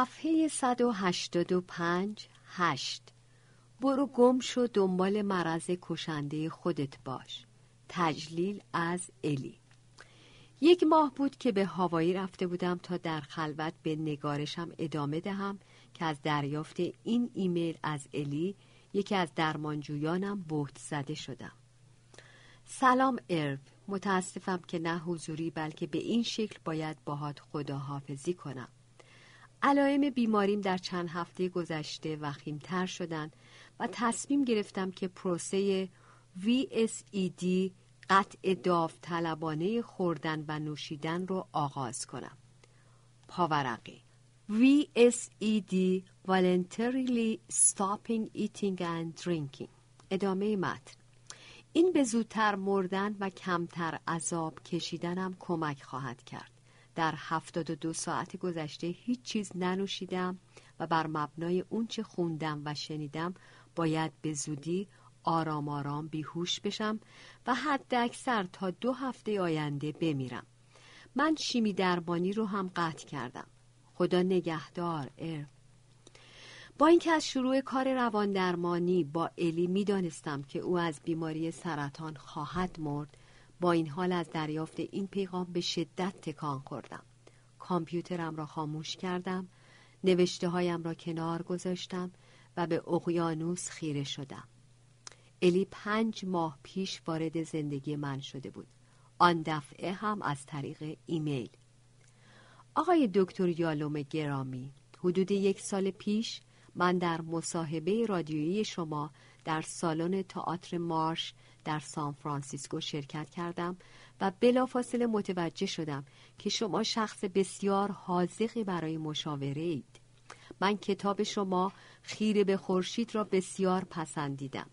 صفحه 185 8 برو گم شو دنبال مرض کشنده خودت باش. تجلیل از الی. یک ماه بود که به هوایی رفته بودم تا در خلوت به نگارشم ادامه دهم که از دریافت این ایمیل از الی یکی از درمانجویانم بهت زده شدم. سلام ارو متاسفم که نه حضوری بلکه به این شکل باید باهات خداحافظی کنم. علائم بیماریم در چند هفته گذشته وخیمتر شدن و تصمیم گرفتم که پروسه VSED قطع داوطلبانه خوردن و نوشیدن رو آغاز کنم. پاورقی. VSED Voluntarily Stopping Eating and Drinking. ادامه متن. این به زودتر مردن و کمتر عذاب کشیدنم کمک خواهد کرد. در هفتاد و دو ساعت گذشته هیچ چیز ننوشیدم و بر مبنای اونچه خوندم و شنیدم باید به زودی آرام آرام بیهوش بشم و حد اکثر تا دو هفته آینده بمیرم. من شیمی درمانی رو هم قطع کردم. خدا نگهدار ار با اینکه از شروع کار روان درمانی با الی می‌دانستم که او از بیماری سرطان خواهد مرد با این حال از دریافت این پیغام به شدت تکان خوردم. کامپیوترم را خاموش کردم نوشته هایم را کنار گذاشتم و به اقیانوس خیره شدم. الی پنج ماه پیش وارد زندگی من شده بود. آن دفعه هم از طریق ایمیل. آقای دکتر یالوم گرامی حدود یک سال پیش من در مصاحبه رادیویی شما در سالن تئاتر مارش در سان فرانسیسکو شرکت کردم و بلافاصله متوجه شدم که شما شخص بسیار حاضقی برای مشاوره اید. من کتاب شما خیره به خورشید را بسیار پسندیدم.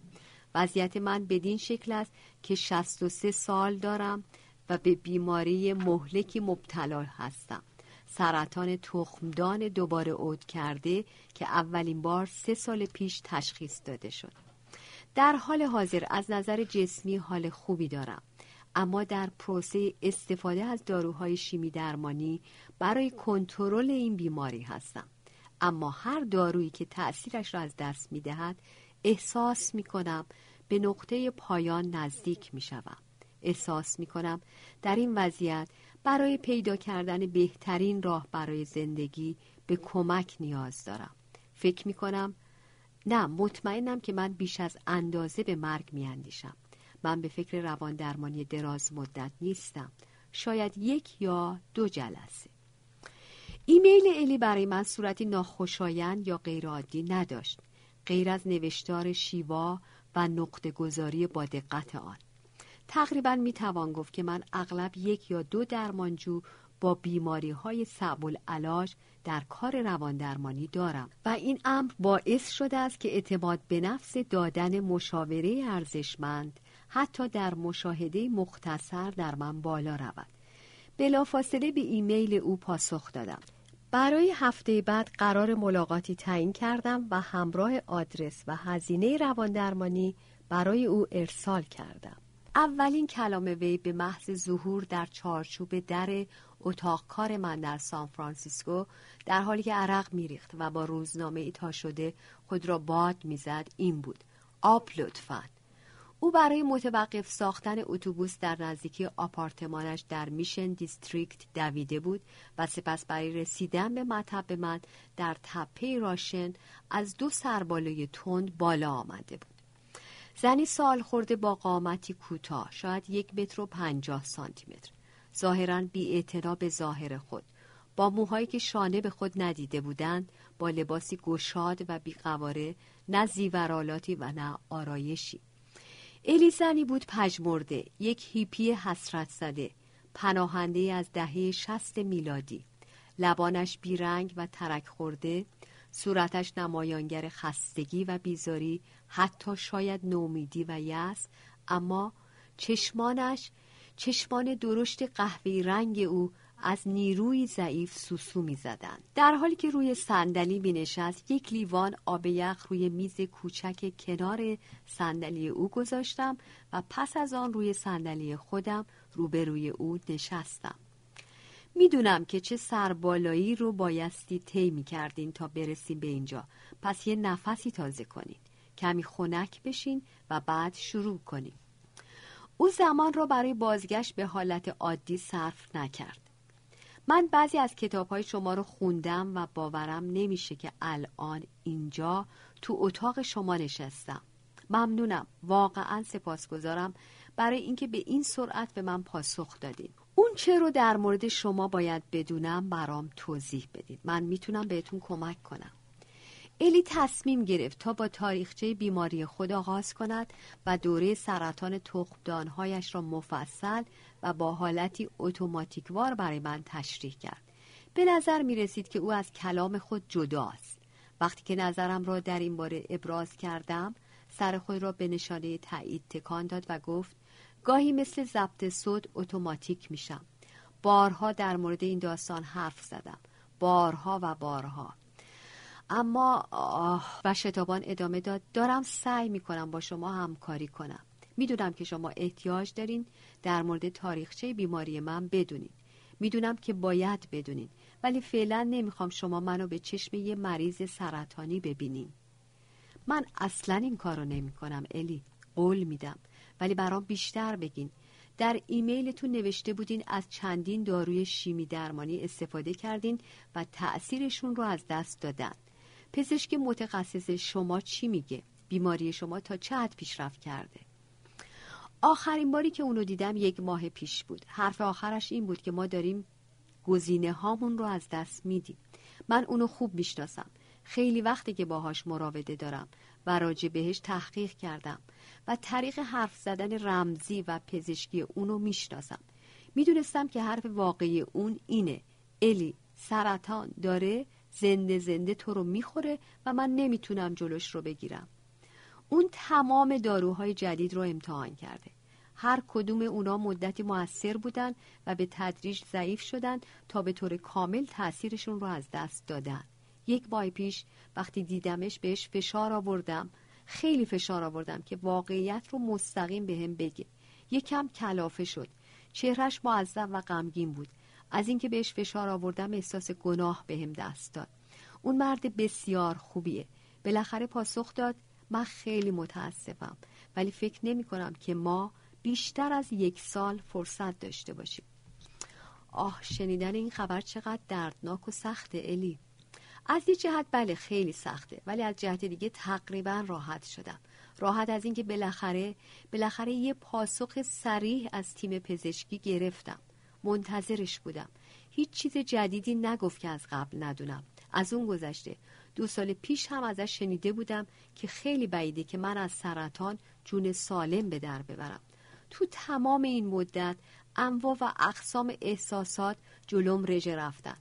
وضعیت من بدین شکل است که 63 سال دارم و به بیماری مهلکی مبتلا هستم. سرطان تخمدان دوباره عود کرده که اولین بار سه سال پیش تشخیص داده شد. در حال حاضر از نظر جسمی حال خوبی دارم. اما در پروسه استفاده از داروهای شیمی درمانی برای کنترل این بیماری هستم. اما هر دارویی که تأثیرش را از دست می دهد احساس می کنم به نقطه پایان نزدیک می شوم. احساس می کنم در این وضعیت برای پیدا کردن بهترین راه برای زندگی به کمک نیاز دارم. فکر می کنم نه مطمئنم که من بیش از اندازه به مرگ می اندیشم. من به فکر روان درمانی دراز مدت نیستم. شاید یک یا دو جلسه. ایمیل الی برای من صورتی ناخوشایند یا غیرعادی نداشت. غیر از نوشتار شیوا و نقطه گذاری با دقت آن تقریبا می توان گفت که من اغلب یک یا دو درمانجو با بیماری های صعب العلاج در کار روان درمانی دارم و این امر باعث شده است که اعتماد به نفس دادن مشاوره ارزشمند حتی در مشاهده مختصر در من بالا رود بلافاصله به ایمیل او پاسخ دادم برای هفته بعد قرار ملاقاتی تعیین کردم و همراه آدرس و هزینه رواندرمانی برای او ارسال کردم. اولین کلام وی به محض ظهور در چارچوب در اتاق کار من در سان فرانسیسکو در حالی که عرق میریخت و با روزنامه ای تا شده خود را باد می‌زد این بود. آب لطفاً. او برای متوقف ساختن اتوبوس در نزدیکی آپارتمانش در میشن دیستریکت دویده بود و سپس برای رسیدن به مطب من در تپه راشن از دو سربالای تند بالا آمده بود. زنی سال خورده با قامتی کوتاه شاید یک متر و پنجاه سانتی متر ظاهرا بی به ظاهر خود. با موهایی که شانه به خود ندیده بودند با لباسی گشاد و بیقواره نه زیورالاتی و نه آرایشی. الی زنی بود پژمرده یک هیپی حسرت زده پناهنده از دهه شست میلادی. لبانش بیرنگ و ترک خورده صورتش نمایانگر خستگی و بیزاری حتی شاید نومیدی و یس اما چشمانش چشمان درشت قهوه‌ای رنگ او از نیروی ضعیف سوسو می زدن. در حالی که روی صندلی می نشست یک لیوان آب یخ روی میز کوچک کنار صندلی او گذاشتم و پس از آن روی صندلی خودم روبروی او نشستم می‌دونم که چه سربالایی رو بایستی طی می کردین تا برسیم به اینجا. پس یه نفسی تازه کنین. کمی خنک بشین و بعد شروع کنیم او زمان را برای بازگشت به حالت عادی صرف نکرد. من بعضی از کتاب های شما رو خوندم و باورم نمیشه که الان اینجا تو اتاق شما نشستم. ممنونم. واقعا سپاسگزارم برای اینکه به این سرعت به من پاسخ دادین. اون چه رو در مورد شما باید بدونم برام توضیح بدید. من می‌تونم بهتون کمک کنم. الی تصمیم گرفت تا با تاریخچه بیماری خود آغاز کند و دوره سرطان تخمدانهایش را مفصل و با حالتی اتوماتیکوار برای من تشریح کرد. به نظر می رسید که او از کلام خود جداست. وقتی که نظرم را در این باره ابراز کردم سر خود را به نشانه تایید تکان داد و گفت گاهی مثل ضبط صوت اتوماتیک میشم. بارها در مورد این داستان حرف زدم. بارها و بارها. اما آه و شتابان ادامه داد دارم سعی می‌کنم با شما همکاری کنم. می‌دونم که شما احتیاج دارین در مورد تاریخچه بیماری من بدونین. می‌دونم که باید بدونین ولی فعلا نمی‌خوام شما منو به چشم یه مریض سرطانی ببینین. من اصلا این کارو نمی‌کنم الی. قول میدم. ولی برام بیشتر بگین. در ایمیلتون نوشته بودین از چندین داروی شیمی درمانی استفاده کردین و تأثیرشون رو از دست دادن. پزشک متخصص شما چی میگه؟ بیماری شما تا چه حد پیشرفت کرده؟ آخرین باری که اونو دیدم یک ماه پیش بود. حرف آخرش این بود که ما داریم گزینه هامون رو از دست میدیم. من اونو خوب می‌شناسم. خیلی وقتی که باهاش مراوده دارم و راجع بهش تحقیق کردم. و طریق حرف زدن رمزی و پزشکی اونو می‌شناسم. می‌دونستم که حرف واقعی اون اینه. الی سرطان داره زنده زنده تو رو می‌خوره و من نمی‌تونم جلوش رو بگیرم. اون تمام داروهای جدید رو امتحان کرده. هر کدوم اونا مدتی موثر بودن و به تدریج ضعیف شدن تا به طور کامل تاثیرشون رو از دست دادن. یک ماه پیش وقتی دیدمش بهش فشار آوردم. خیلی فشار آوردم که واقعیت رو مستقیم به هم بگه. یکم کلافه شد. چهرش معذب و غمگین بود. از اینکه بهش فشار آوردم احساس گناه به هم دست داد. اون مرد بسیار خوبیه. بالاخره پاسخ داد من خیلی متاسفم ولی فکر نمی کنم که ما بیشتر از یک سال فرصت داشته باشیم. آه شنیدن این خبر چقدر دردناک و سخته الی. از یه جهت بله خیلی سخته ولی از جهت دیگه تقریبا راحت شدم. راحت از اینکه بالاخره بالاخره یه پاسخ سریح از تیم پزشکی گرفتم. منتظرش بودم. هیچ چیز جدیدی نگفت که از قبل ندونم. از اون گذشته دو سال پیش هم ازش شنیده بودم که خیلی بعیده که من از سرطان جون سالم به در ببرم. تو تمام این مدت انواع و اقسام احساسات جلوم رژه رفتن.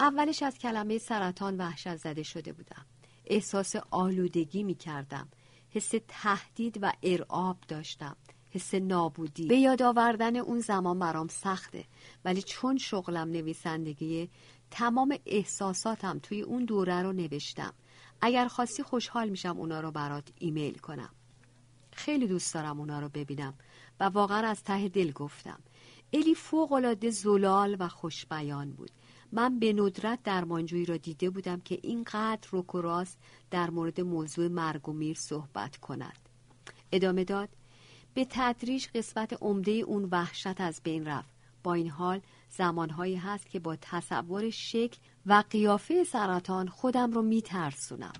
اولش از کلمه سرطان وحشت زده شده بودم. احساس آلودگی می کردم حس تهدید و ارعاب داشتم. حس نابودی. به یاد آوردن اون زمان برام سخته. ولی چون شغلم نویسندگیه تمام احساساتم توی اون دوره رو نوشتم اگر خواستی خوشحال میشم اونا رو برات ایمیل کنم. خیلی دوست دارم اونا رو ببینم و واقعا از ته دل گفتم. الی فوقالعاده زلال و خوشبیان بود. من به ندرت درمانجویی را دیده بودم که اینقدر رک و راست در مورد موضوع مرگ و میر صحبت کند. ادامه داد به تدریج قسمت عمده اون وحشت از بین رفت. با این حال زمانهایی هست که با تصور شکل و قیافه سرطان خودم رو میترسونم.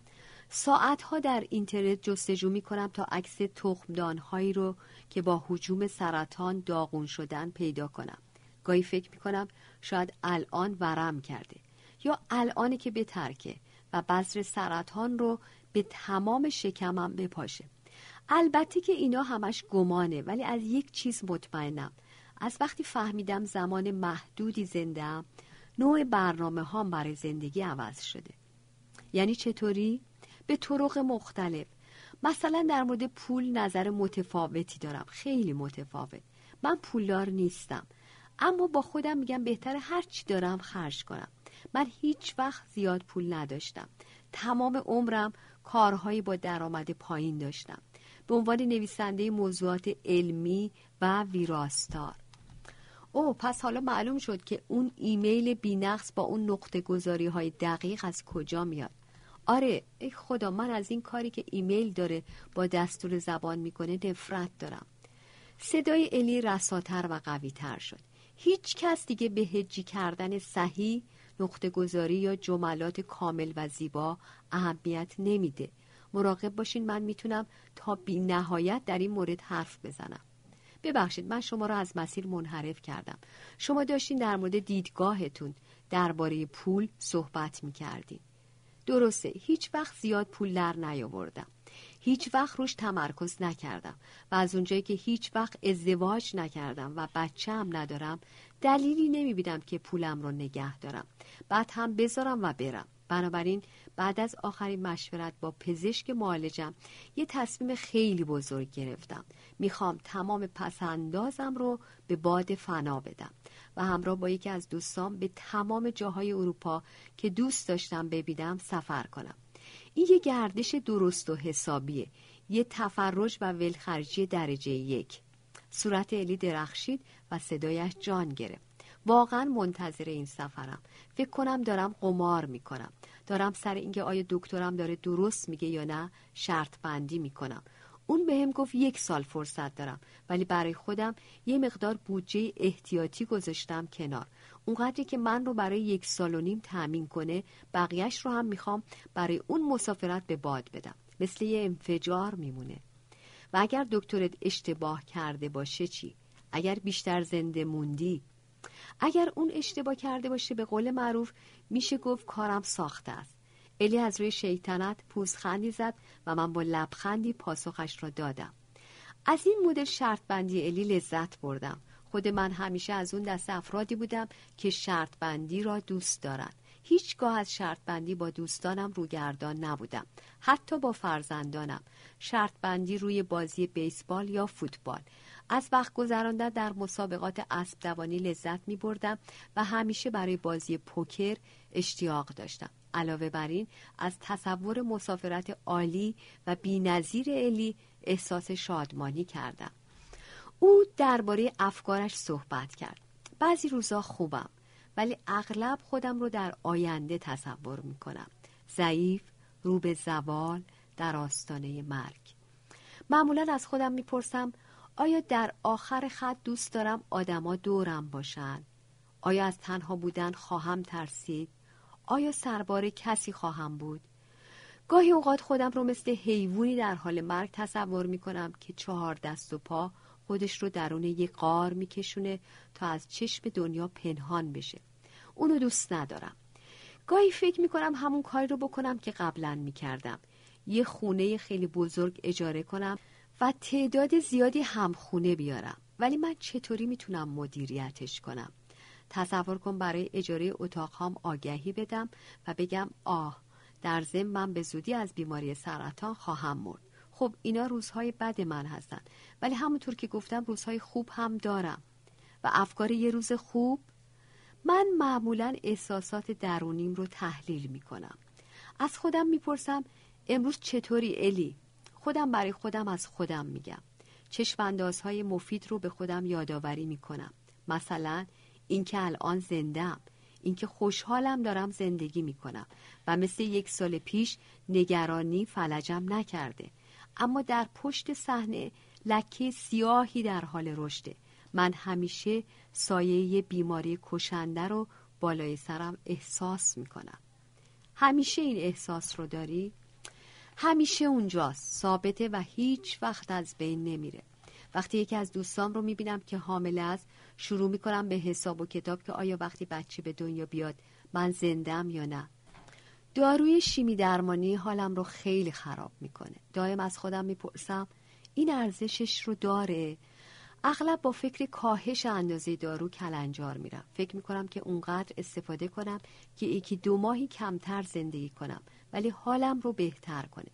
ساعتها در اینترنت جستجو می کنم تا عکس تخمدانهایی رو که با حجوم سرطان داغون شدن پیدا کنم. گاهی فکر می کنم شاید الان ورم کرده. یا الانی که بترکه و بذر سرطان رو به تمام شکمم بپاشه. البته که اینا همش گمانه ولی از یک چیز مطمئنم. از وقتی فهمیدم زمان محدودی زنده نوع برنامه هام برای زندگی عوض شده. یعنی چطوری؟ به طرق مختلف. مثلا در مورد پول نظر متفاوتی دارم. خیلی متفاوت. من پولدار نیستم. اما با خودم میگم بهتر هر چی دارم خرج کنم. من هیچ وقت زیاد پول نداشتم. تمام عمرم کارهایی با درآمد پایین داشتم. به عنوان نویسنده موضوعات علمی و ویراستار. او پس حالا معلوم شد که اون ایمیل بینقص با اون نقطه گذاری های دقیق از کجا میاد. آره ای خدا من از این کاری که ایمیل داره با دستور زبان می‌کنه نفرت دارم. صدای الی رساتر و قویتر شد. هیچ کس دیگه به هجی کردن صحیح نقطه گذاری یا جملات کامل و زیبا اهمیت نمیده. مراقب باشین من می‌تونم تا بی نهایت در این مورد حرف بزنم. ببخشید من شما را از مسیر منحرف کردم. شما داشتین در مورد دیدگاهتون درباره پول صحبت می‌کردین. درسته هیچ وقت زیاد پول در نیاوردم. هیچ وقت روش تمرکز نکردم و از اونجایی که هیچ وقت ازدواج نکردم و بچه هم ندارم دلیلی نمی‌بینم که پولم رو نگه دارم. بعد هم بذارم و برم. بنابراین بعد از آخرین مشورت با پزشک معالجم یه تصمیم خیلی بزرگ گرفتم. می‌خوام تمام پسندازم رو به باد فنا بدم و همراه با یکی از دوستان به تمام جاهای اروپا که دوست داشتم ببینم سفر کنم. این یه گردش درست و حسابیه. یه تفرج و ولخرجی درجه یک. صورت الی درخشید و صدایش جان گرفت. واقعا منتظر این سفرم. فکر کنم دارم قمار می‌کنم. دارم سر اینکه آیا دکترم داره درست میگه یا نه شرط بندی می‌کنم. اون به هم گفت یک سال فرصت دارم ولی برای خودم یه مقدار بودجه احتیاطی گذاشتم کنار. اونقدری که من رو برای یک سال و نیم تأمین کنه بقیهش رو هم می‌خوام برای اون مسافرت به باد بدم. مثل یه انفجار میمونه. و اگر دکترت اشتباه کرده باشه چی؟ اگر بیشتر زنده موندی؟ اگر اون اشتباه کرده باشه به قول معروف میشه گفت کارم ساخته است. الی از روی شیطنت پوزخندی زد و من با لبخندی پاسخش را دادم. از این مدل شرط بندی الی لذت بردم. خود من همیشه از اون دست افرادی بودم که شرط بندی را دوست دارند. هیچگاه از شرط بندی با دوستانم روگردان نبودم. حتی با فرزندانم. شرط بندی روی بازی بیسبال یا فوتبال. از وقت گذراندن در مسابقات اسب دوانی لذت می بردم و همیشه برای بازی پوکر اشتیاق داشتم. علاوه بر این از تصور مسافرت عالی و بینظیر الی احساس شادمانی کردم. او درباره افکارش صحبت کرد بعضی روزا خوبم ولی اغلب خودم رو در آینده تصور می کنم ضعیف رو به زوال در آستانه مرگ معمولا از خودم می‌پرسم آیا در آخر خط دوست دارم آدما دورم باشن؟ آیا از تنها بودن خواهم ترسید؟ آیا سربار کسی خواهم بود؟ گاهی اوقات خودم رو مثل حیوانی در حال مرگ تصور می کنم که چهار دست و پا خودش رو درون یک قار میکشونه تا از چشم دنیا پنهان بشه. اونو دوست ندارم. گاهی فکر می‌کنم همون کاری رو بکنم که قبلا می‌کردم. یه خونه خیلی بزرگ اجاره کنم و تعداد زیادی هم خونه بیارم. ولی من چطوری می‌تونم مدیریتش کنم؟ تصور کن برای اجاره اتاق هم آگهی بدم و بگم آه در ضمن من به زودی از بیماری سرطان خواهم مرد. خب اینا روزهای بد من هستن. ولی همونطور که گفتم روزهای خوب هم دارم. و افکار یه روز خوب من معمولا احساسات درونیم رو تحلیل می‌کنم. از خودم می‌پرسم امروز چطوری الی؟ خودم برای خودم از خودم میگم. چشماندازهای مفید رو به خودم یادآوری می‌کنم. مثلا اینکه الان زندم اینکه خوشحالم دارم زندگی می‌کنم و مثل یک سال پیش نگرانی فلجم نکرده. اما در پشت صحنه لکه سیاهی در حال رشده. من همیشه سایه بیماری کشنده رو بالای سرم احساس می‌کنم. همیشه این احساس رو داری؟ همیشه اونجاست. ثابته و هیچ وقت از بین نمیره. وقتی یکی از دوستام رو می‌بینم که حامله است شروع می‌کنم به حساب و کتاب که آیا وقتی بچه به دنیا بیاد من زندم یا نه. داروی شیمی درمانی حالم رو خیلی خراب می‌کنه. دائم از خودم می‌پرسم این ارزشش رو داره؟ اغلب با فکر کاهش اندازه دارو کلنجار میرم. فکر می‌کنم که اونقدر استفاده کنم که یکی دو ماهی کمتر زندگی کنم ولی حالم رو بهتر کنه.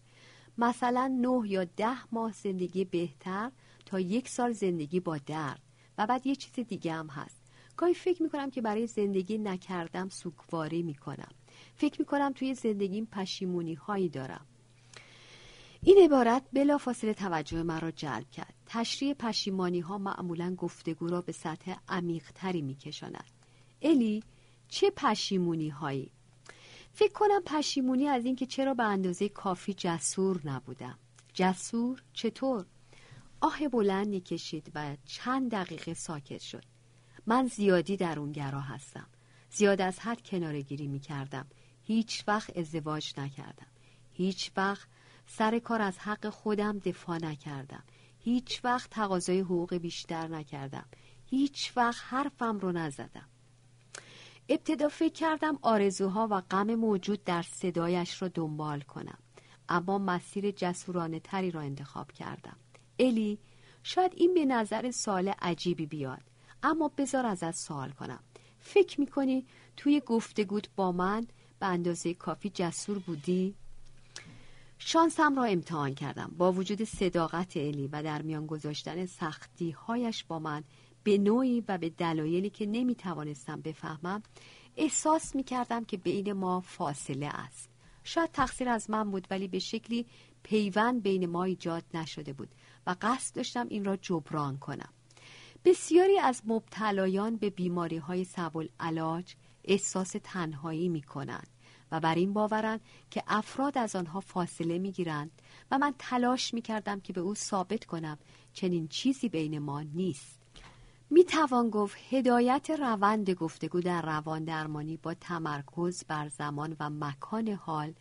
مثلا نه یا ده ماه زندگی بهتر تا یک سال زندگی با درد. و بعد یه چیز دیگه هم هست. گاهی فکر می‌کنم که برای زندگی نکردم سوگواری می‌کنم. فکر می‌کنم توی زندگیم پشیمونی هایی دارم این عبارت بلافاصله توجه مرا جلب کرد تشریح پشیمانی ها معمولا گفتگو را به سطح عمیقتری می کشاند. الی چه پشیمونی هایی؟ فکر کنم پشیمونی از اینکه چرا به اندازه کافی جسور نبودم جسور چطور؟ آه بلندی کشید و چند دقیقه ساکت شد من زیادی در اون گرا هستم زیاد از حد کناره گیری می کردم هیچ وقت ازدواج نکردم. هیچ وقت سر کار از حق خودم دفاع نکردم. هیچ وقت تقاضای حقوق بیشتر نکردم. هیچ وقت حرفم رو نزدم. ابتدا فکر کردم آرزوها و غم موجود در صدایش را دنبال کنم. اما مسیر جسورانه تری را انتخاب کردم. الی شاید این به نظر سال عجیبی بیاد اما بذار ازت سوال کنم. فکر می‌کنی توی گفتگوت با من به اندازه کافی جسور بودی؟ شانسم را امتحان کردم. با وجود صداقت الی و در میان گذاشتن سختی هایش با من به نوعی و به دلایلی که نمی توانستم بفهمم احساس می کردم که بین ما فاصله است. شاید تقصیر از من بود ولی به شکلی پیوند بین ما ایجاد نشده بود و قصد داشتم این را جبران کنم. بسیاری از مبتلایان به بیماری های سبول علاج احساس تنهایی می کنند و بر این باورند که افراد از آنها فاصله می گیرند و من تلاش می کردم که به او ثابت کنم چنین چیزی بین ما نیست می توان گفت هدایت روند گفتگو در روان درمانی با تمرکز بر زمان و مکان حال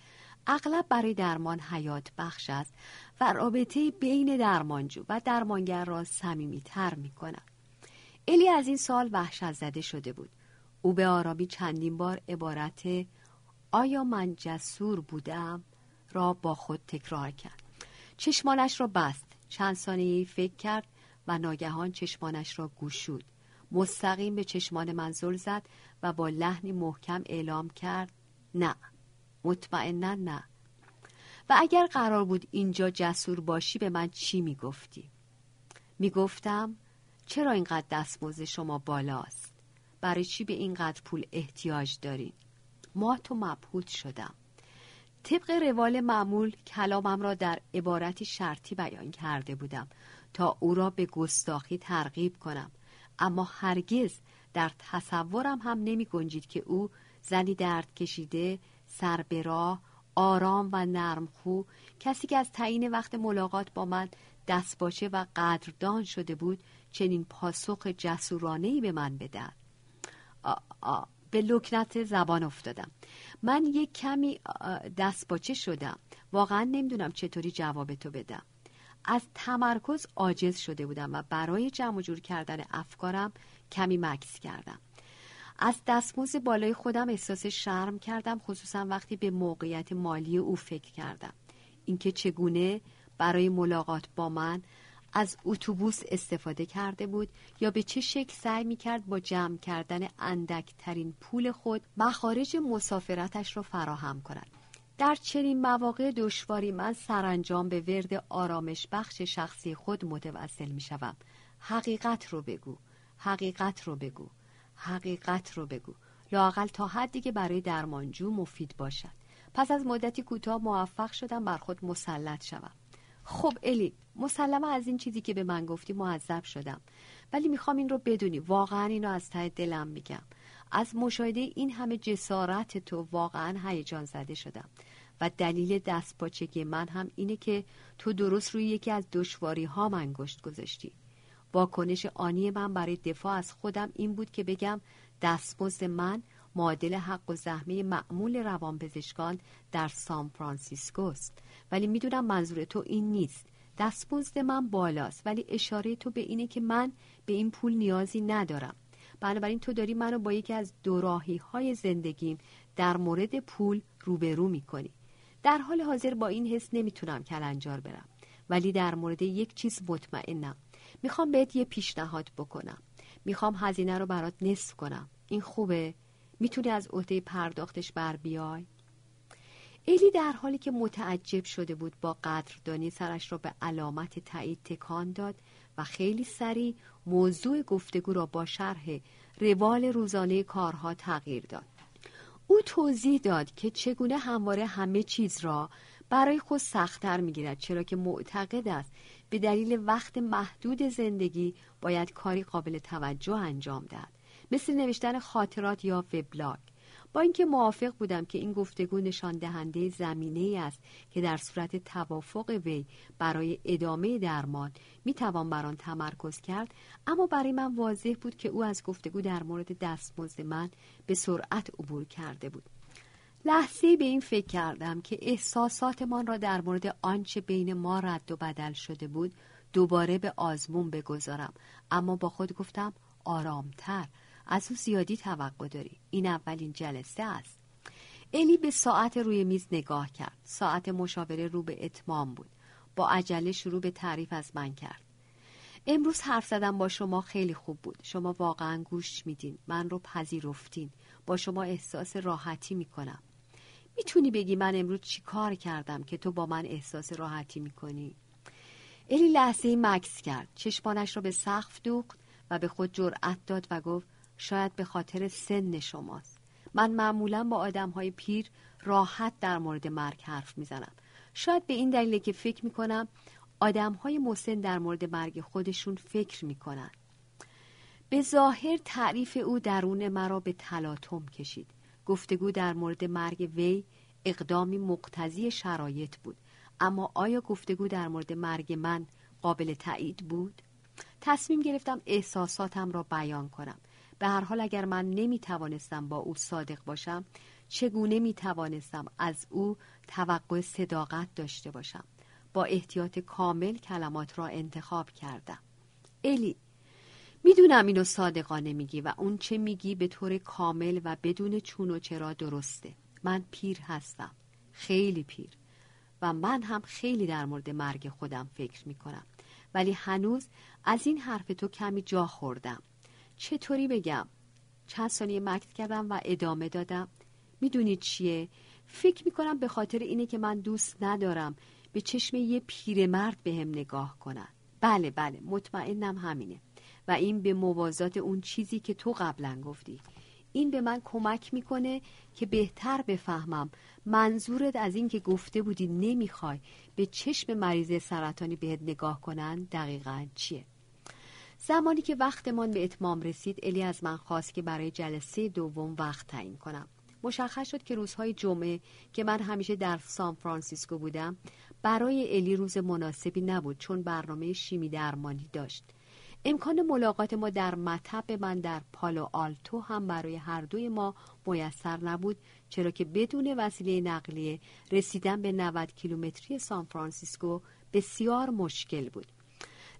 اغلب برای درمان حیات بخش است و رابطه بین درمانجو و درمانگر را تر می کند. الی از این سال وحشت زده شده بود. او به آرامی چندین بار عبارت آیا من جسور بودم را با خود تکرار کرد. چشمانش را بست. چند ثانیه فکر کرد و ناگهان چشمانش را گوشود. مستقیم به چشمان من زل زد و با لحنی محکم اعلام کرد نه مطمئنا نه و اگر قرار بود اینجا جسور باشی به من چی می‌گفتی؟ می‌گفتم چرا اینقدر دستمزد شما بالاست؟ برای چی به اینقدر پول احتیاج دارین؟ ما تو مبهوت شدم. طبق روال معمول کلامم را در عبارتی شرطی بیان کرده بودم تا او را به گستاخی ترغیب کنم. اما هرگز در تصورم هم نمی گنجید که او زنی درد کشیده سر به راه آرام و نرمخو کسی که از تعیین وقت ملاقات با من دست باشه و قدردان شده بود چنین پاسخ جسورانه به من بدهد. به لکنت زبان افتادم. من یک کمی دست باچه شدم. واقعا نمی‌دونم چطوری جواب تو بدم. از تمرکز عاجز شده بودم و برای جمع جور کردن افکارم کمی مکس کردم. از دستمزد بالای خودم احساس شرم کردم خصوصا وقتی به موقعیت مالی او فکر کردم. اینکه چگونه برای ملاقات با من از اتوبوس استفاده کرده بود یا به چه شکل سعی می کرد با جمع کردن اندکترین پول خود مخارج مسافرتش را فراهم کند. در چنین مواقع دشواری من سرانجام به ورد آرامش بخش شخصی خود متوسل می شوم. حقیقت رو بگو. حقیقت رو بگو. حقیقت رو بگو. لاقل تا حدی که برای درمانجو مفید باشد. پس از مدتی کوتاه موفق شدم بر خود مسلط شوم. خب الی مسلما از این چیزی که به من گفتی معذب شدم. ولی می‌خوام این رو بدونی. واقعا اینو از ته دلم میگم. از مشاهده این همه جسارت تو واقعا هیجان زده شدم. و دلیل دست پاچگی من هم اینه که تو درست روی یکی از دشواری ها من گشت گذاشتی. واکنش آنی من برای دفاع از خودم این بود که بگم دستمزد من معادل حق و زحمه معمول روانپزشکان در سان فرانسیسکو است ولی می‌دونم منظور تو این نیست. دستمزد من بالاست ولی اشاره تو به اینه که من به این پول نیازی ندارم. بنابراین تو داری منو با یکی از دوراهی های زندگیم در مورد پول روبرو می‌کنی. در حال حاضر با این حس نمی‌تونم کلنجار برم ولی در مورد یک چیز مطمئنم. می‌خوام بهت یه پیشنهاد بکنم. می‌خوام هزینه رو برات نصف کنم. این خوبه؟ می‌تونی از عهده پرداختش بر بیای؟ الی در حالی که متعجب شده بود با قدردانی سرش را به علامت تایید تکان داد و خیلی سریع موضوع گفتگو را با شرح روال روزانه کارها تغییر داد. او توضیح داد که چگونه همواره همه چیز را برای خود سختتر می‌گیرد چرا که معتقد است به دلیل وقت محدود زندگی باید کاری قابل توجه انجام دهد. مثل نوشتن خاطرات یا وبلاگ. با اینکه موافق بودم که این گفتگو نشان دهنده زمینه ای است که در صورت توافق وی برای ادامه درمان می توان بر آن تمرکز کرد اما برای من واضح بود که او از گفتگو در مورد دستمزد من به سرعت عبور کرده بود. لحظه به این فکر کردم که احساساتمان را در مورد آنچه بین ما رد و بدل شده بود دوباره به آزمون بگذارم اما با خود گفتم آرامتر. از او زیادی توقع داری. این اولین جلسه است. الی به ساعت روی میز نگاه کرد. ساعت مشاوره رو به اتمام بود. با عجله شروع به تعریف از من کرد. امروز حرف زدم با شما خیلی خوب بود. شما واقعا گوش میدین. من رو پذیرفتین. با شما احساس راحتی می‌کنم. می‌تونی بگی من امروز چی کار کردم که تو با من احساس راحتی می‌کنی؟ الی لحظه مکس کرد. چشمانش را به سقف دوخت و به خود جرأت داد و گفت شاید به خاطر سن شماست. من معمولا با آدم های پیر راحت در مورد مرگ حرف می‌زنم. شاید به این دلیل که فکر می‌کنم آدم های مسن در مورد مرگ خودشون فکر می‌کنن. به ظاهر تعریف او درون مرا به تلاطم کشید. گفتگو در مورد مرگ وی اقدامی مقتضی شرایط بود. اما آیا گفتگو در مورد مرگ من قابل تایید بود؟ تصمیم گرفتم احساساتم را بیان کنم. به هر حال اگر من نمی توانستم با او صادق باشم چگونه می توانستم از او توقع صداقت داشته باشم؟ با احتیاط کامل کلمات را انتخاب کردم. الی می‌دونم اینو صادقانه میگی و اون چه میگی به طور کامل و بدون چون و چرا درسته. من پیر هستم. خیلی پیر. و من هم خیلی در مورد مرگ خودم فکر می‌کنم. ولی هنوز از این حرف تو کمی جا خوردم. چطوری بگم؟ چند ثانیه مکت کردم و ادامه دادم. می‌دونید چیه؟ فکر می‌کنم به خاطر اینه که من دوست ندارم به چشم یه پیرمرد به هم نگاه کنن. بله بله مطمئنم همینه. و این به موازات اون چیزی که تو قبلا گفتی. این به من کمک می‌کنه که بهتر بفهمم منظورت از این که گفته بودی نمی‌خوای به چشم مریض سرطانی بهت نگاه کنن دقیقا چیه. زمانی که وقتمان به اتمام رسید الی از من خواست که برای جلسه دوم وقت تعیین کنم. مشخص شد که روزهای جمعه که من همیشه در سان فرانسیسکو بودم برای الی روز مناسبی نبود چون برنامه شیمی درمانی داشت. امکان ملاقات ما در مطب من در پالو آلتو هم برای هر دوی ما میسر نبود چرا که بدون وسیله نقلیه رسیدن به 90 کیلومتری سان فرانسیسکو بسیار مشکل بود.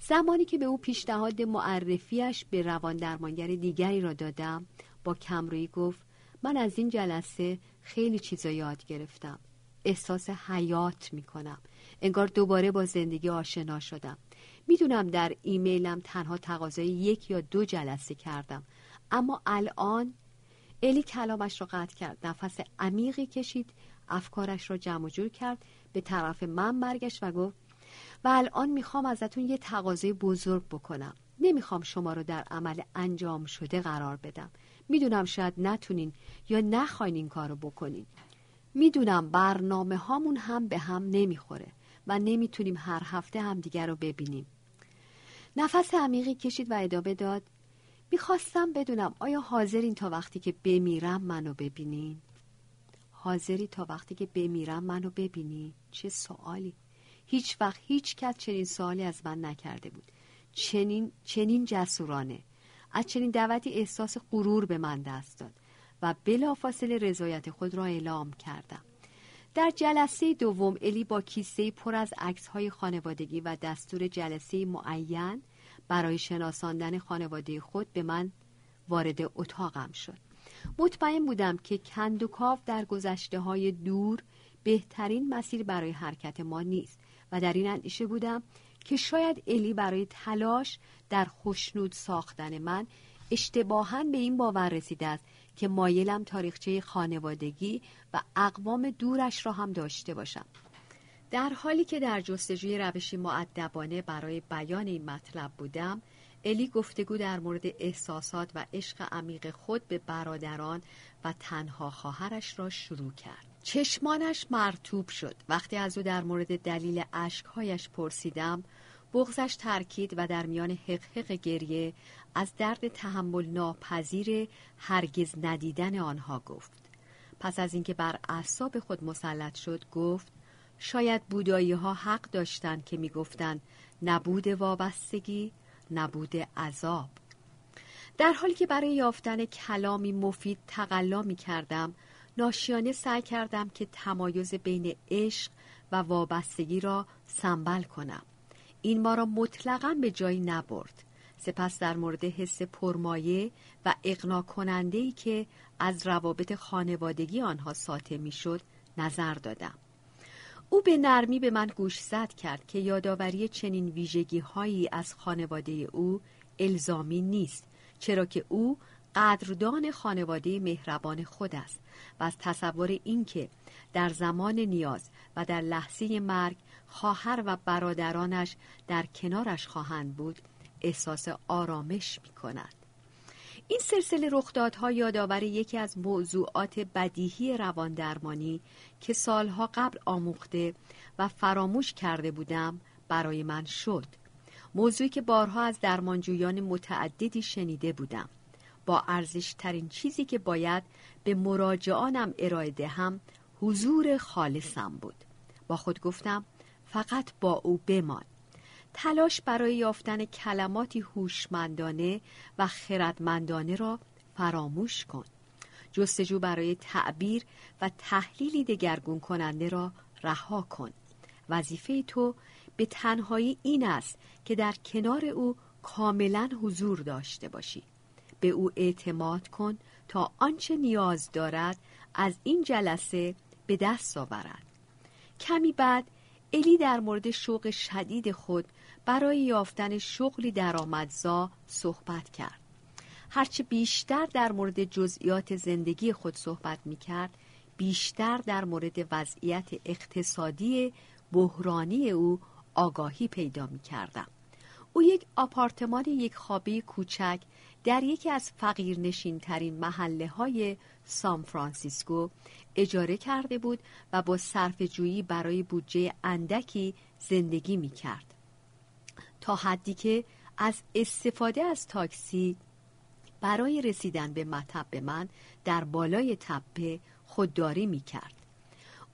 زمانی که به او پیشنهاد معرفیش به روان درمانگر دیگری را دادم با کمرویی گفت من از این جلسه خیلی چیزا یاد گرفتم. احساس حیات می کنم انگار دوباره با زندگی آشنا شدم. می‌دونم در ایمیلم تنها تقاضای یک یا دو جلسه کردم. اما الان الی کلامش را قطع کرد. نفس عمیقی کشید افکارش را جمع جور کرد به طرف من برگشت و گفت و الان می‌خوام ازتون یه تقاضای بزرگ بکنم. نمی‌خوام شما رو در عمل انجام شده قرار بدم. می‌دونم شاید نتونین یا نخواین این کارو بکنین. می‌دونم برنامه هامون هم به هم نمی‌خوره و نمی‌تونیم هر هفته همدیگر رو ببینیم. نفس عمیقی کشید و ادامه داد می‌خواستم بدونم آیا حاضرین تا وقتی که بمیرم منو ببینین؟ حاضری تا وقتی که بمیرم منو ببینی چه سوالی؟ هیچ وقت هیچ کس چنین سوالی از من نکرده بود. چنین, چنین جسورانه. از چنین دعوتی احساس غرور به من دست داد و بلافاصله رضایت خود را اعلام کردم. در جلسه دوم الی با کیسه پر از های خانوادگی و دستور جلسه معین برای شناساندن خانواده خود به من وارد اتاقم شد. مطمئن بودم که کندوکاو در گذشته های دور بهترین مسیر برای حرکت ما نیست. و در این اندیشه بودم که شاید الی برای تلاش در خوشنود ساختن من اشتباها به این باور رسیده است که مایلم تاریخچه خانوادگی و اقوام دورش را هم داشته باشم. در حالی که در جستجوی روشی معدبانه برای بیان این مطلب بودم الی گفتگو در مورد احساسات و عشق عمیق خود به برادران و تنها خواهرش را شروع کرد. چشمانش مرتوب شد. وقتی از او در مورد دلیل اشکهایش پرسیدم بغزش ترکید و در میان حقحق گریه از درد تحمل ناپذیر هرگز ندیدن آنها گفت. پس از اینکه بر اعصاب خود مسلط شد گفت شاید بودایی ها حق داشتند که می‌گفتند نبود وابستگی نبود عذاب. در حالی که برای یافتن کلامی مفید تقلا می کردم ناشیانه سعی کردم که تمایز بین عشق و وابستگی را سنبل کنم. این ما را مطلقا به جایی نبرد. سپس در مورد حس پرمایه و اقنا کننده ای که از روابط خانوادگی آنها ساطع می‌شد نظر دادم. او به نرمی به من گوش زد کرد که یادآوری چنین ویژگی هایی از خانواده او الزامی نیست چرا که او قدردان خانواده مهربان خود است و از تصور اینکه در زمان نیاز و در لحظه مرگ خواهر و برادرانش در کنارش خواهند بود احساس آرامش می کند. این سلسله رخدادها یادآور یکی از موضوعات بدیهی روان درمانی که سالها قبل آموخته و فراموش کرده بودم برای من شد. موضوعی که بارها از درمانجویان متعددی شنیده بودم. با ارزش ترین چیزی که باید به مراجعانم ارائه دهم حضور خالصم بود. با خود گفتم فقط با او بمان. تلاش برای یافتن کلماتی هوشمندانه و خردمندانه را فراموش کن. جستجو برای تعبیر و تحلیلی دگرگون کننده را رها کن. وظیفه تو به تنهایی این است که در کنار او کاملا حضور داشته باشی. به او اعتماد کن تا آنچه نیاز دارد از این جلسه به دست آورد. کمی بعد الی در مورد شوق شدید خود برای یافتن شغلی درآمدزا صحبت کرد. هرچه بیشتر در مورد جزئیات زندگی خود صحبت می کرد، بیشتر در مورد وضعیت اقتصادی بحرانی او آگاهی پیدا می کردم. او یک آپارتمان یک خوابه کوچک در یکی از فقیرنشین ترین محله های سان فرانسیسکو اجاره کرده بود و با صرف جویی برای بودجه اندکی زندگی می کرد. تا حدی که از استفاده از تاکسی برای رسیدن به مطب من در بالای تپه خودداری می کرد.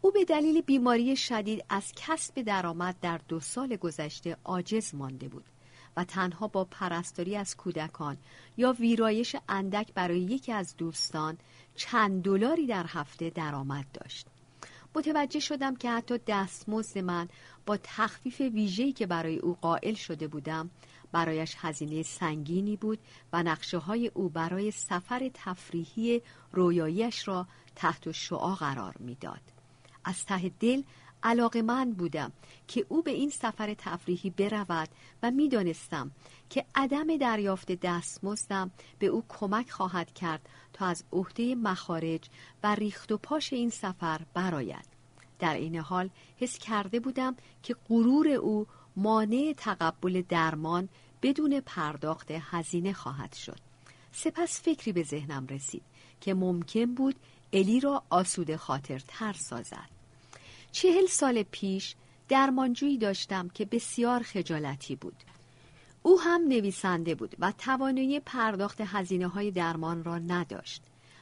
او به دلیل بیماری شدید از کسب درآمد در دو سال گذشته عاجز مانده بود و تنها با پرستاری از کودکان یا ویرایش اندک برای یکی از دوستان چند دلاری در هفته درآمد داشت. متوجه شدم که حتی دستمزد من با تخفیف ویژه‌ای که برای او قائل شده بودم برایش هزینه سنگینی بود و نقشه های او برای سفر تفریحی رویاییش را تحت شعا قرار می‌داد. از ته دل علاقه من بودم که او به این سفر تفریحی برود و می‌دانستم که عدم دریافت دستمزدم به او کمک خواهد کرد تا از عهده مخارج و ریخت و پاش این سفر براید در این حال حس کرده بودم که غرور او مانع تقبل درمان بدون پرداخت هزینه خواهد شد. سپس فکری به ذهنم رسید که ممکن بود الی را آسوده خاطر تر سازد. چهل سال پیش درمانجویی داشتم که بسیار خجالتی بود. او هم نویسنده بود و توانایی پرداخت هزینه های درمان را نداشت.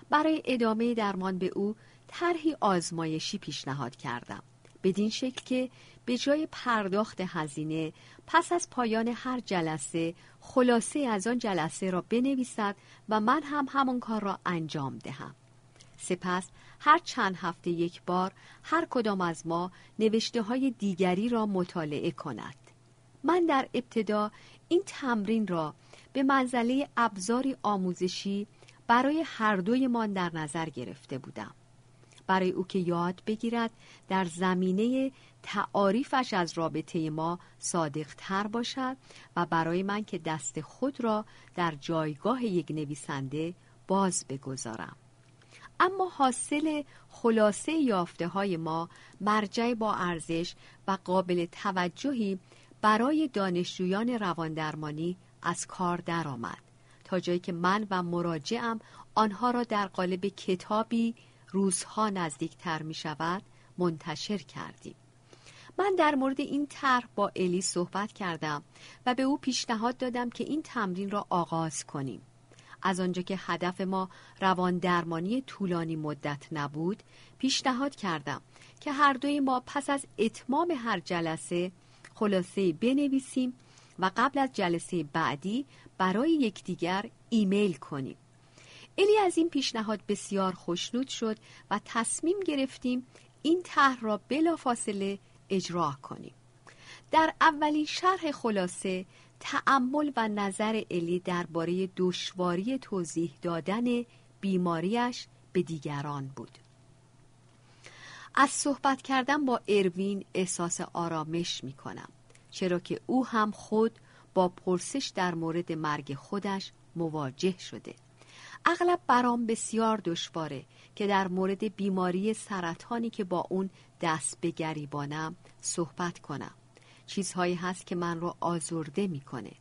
برای ادامه درمان به او طرحی آزمایشی پیشنهاد کردم. بدین شکل که به جای پرداخت هزینه پس از پایان هر جلسه خلاصه از آن جلسه را بنویسد و من هم همان کار را انجام دهم. سپس هر چند هفته یک بار هر کدام از ما نوشته های دیگری را مطالعه کند. من در ابتدا این تمرین را به منزله ابزاری آموزشی برای هر دویمان در نظر گرفته بودم. برای او که یاد بگیرد در زمینه تعاریفش از رابطه ما صادق تر باشد و برای من که دست خود را در جایگاه یک نویسنده باز بگذارم. اما حاصل خلاصه یافته های ما مرجع با ارزش و قابل توجهی برای دانشجویان رواندرمانی از کار درآمد تا جایی که من و مراجعم آنها را در قالب کتابی روزها نزدیکتر می شود منتشر کردیم. من در مورد این طرح با الی صحبت کردم و به او پیشنهاد دادم که این تمرین را آغاز کنیم. از آنجا که هدف ما روان درمانی طولانی مدت نبود پیشنهاد کردم که هر دوی ما پس از اتمام هر جلسه خلاصه بنویسیم و قبل از جلسه بعدی برای یکدیگر ایمیل کنیم. الی از این پیشنهاد بسیار خوشنود شد و تصمیم گرفتیم این طرح را بلافاصله اجرا کنیم. در اولین شرح خلاصه تأمل و نظر الی درباره دشواری توضیح دادن بیماریش به دیگران بود. از صحبت کردن با اروین احساس آرامش می کنم چرا که او هم خود با پرسش در مورد مرگ خودش مواجه شده. اغلب برام بسیار دشواره که در مورد بیماری سرطانی که با اون دست به گریبانم صحبت کنم. چیزهایی هست که من رو آزرده می‌کنه.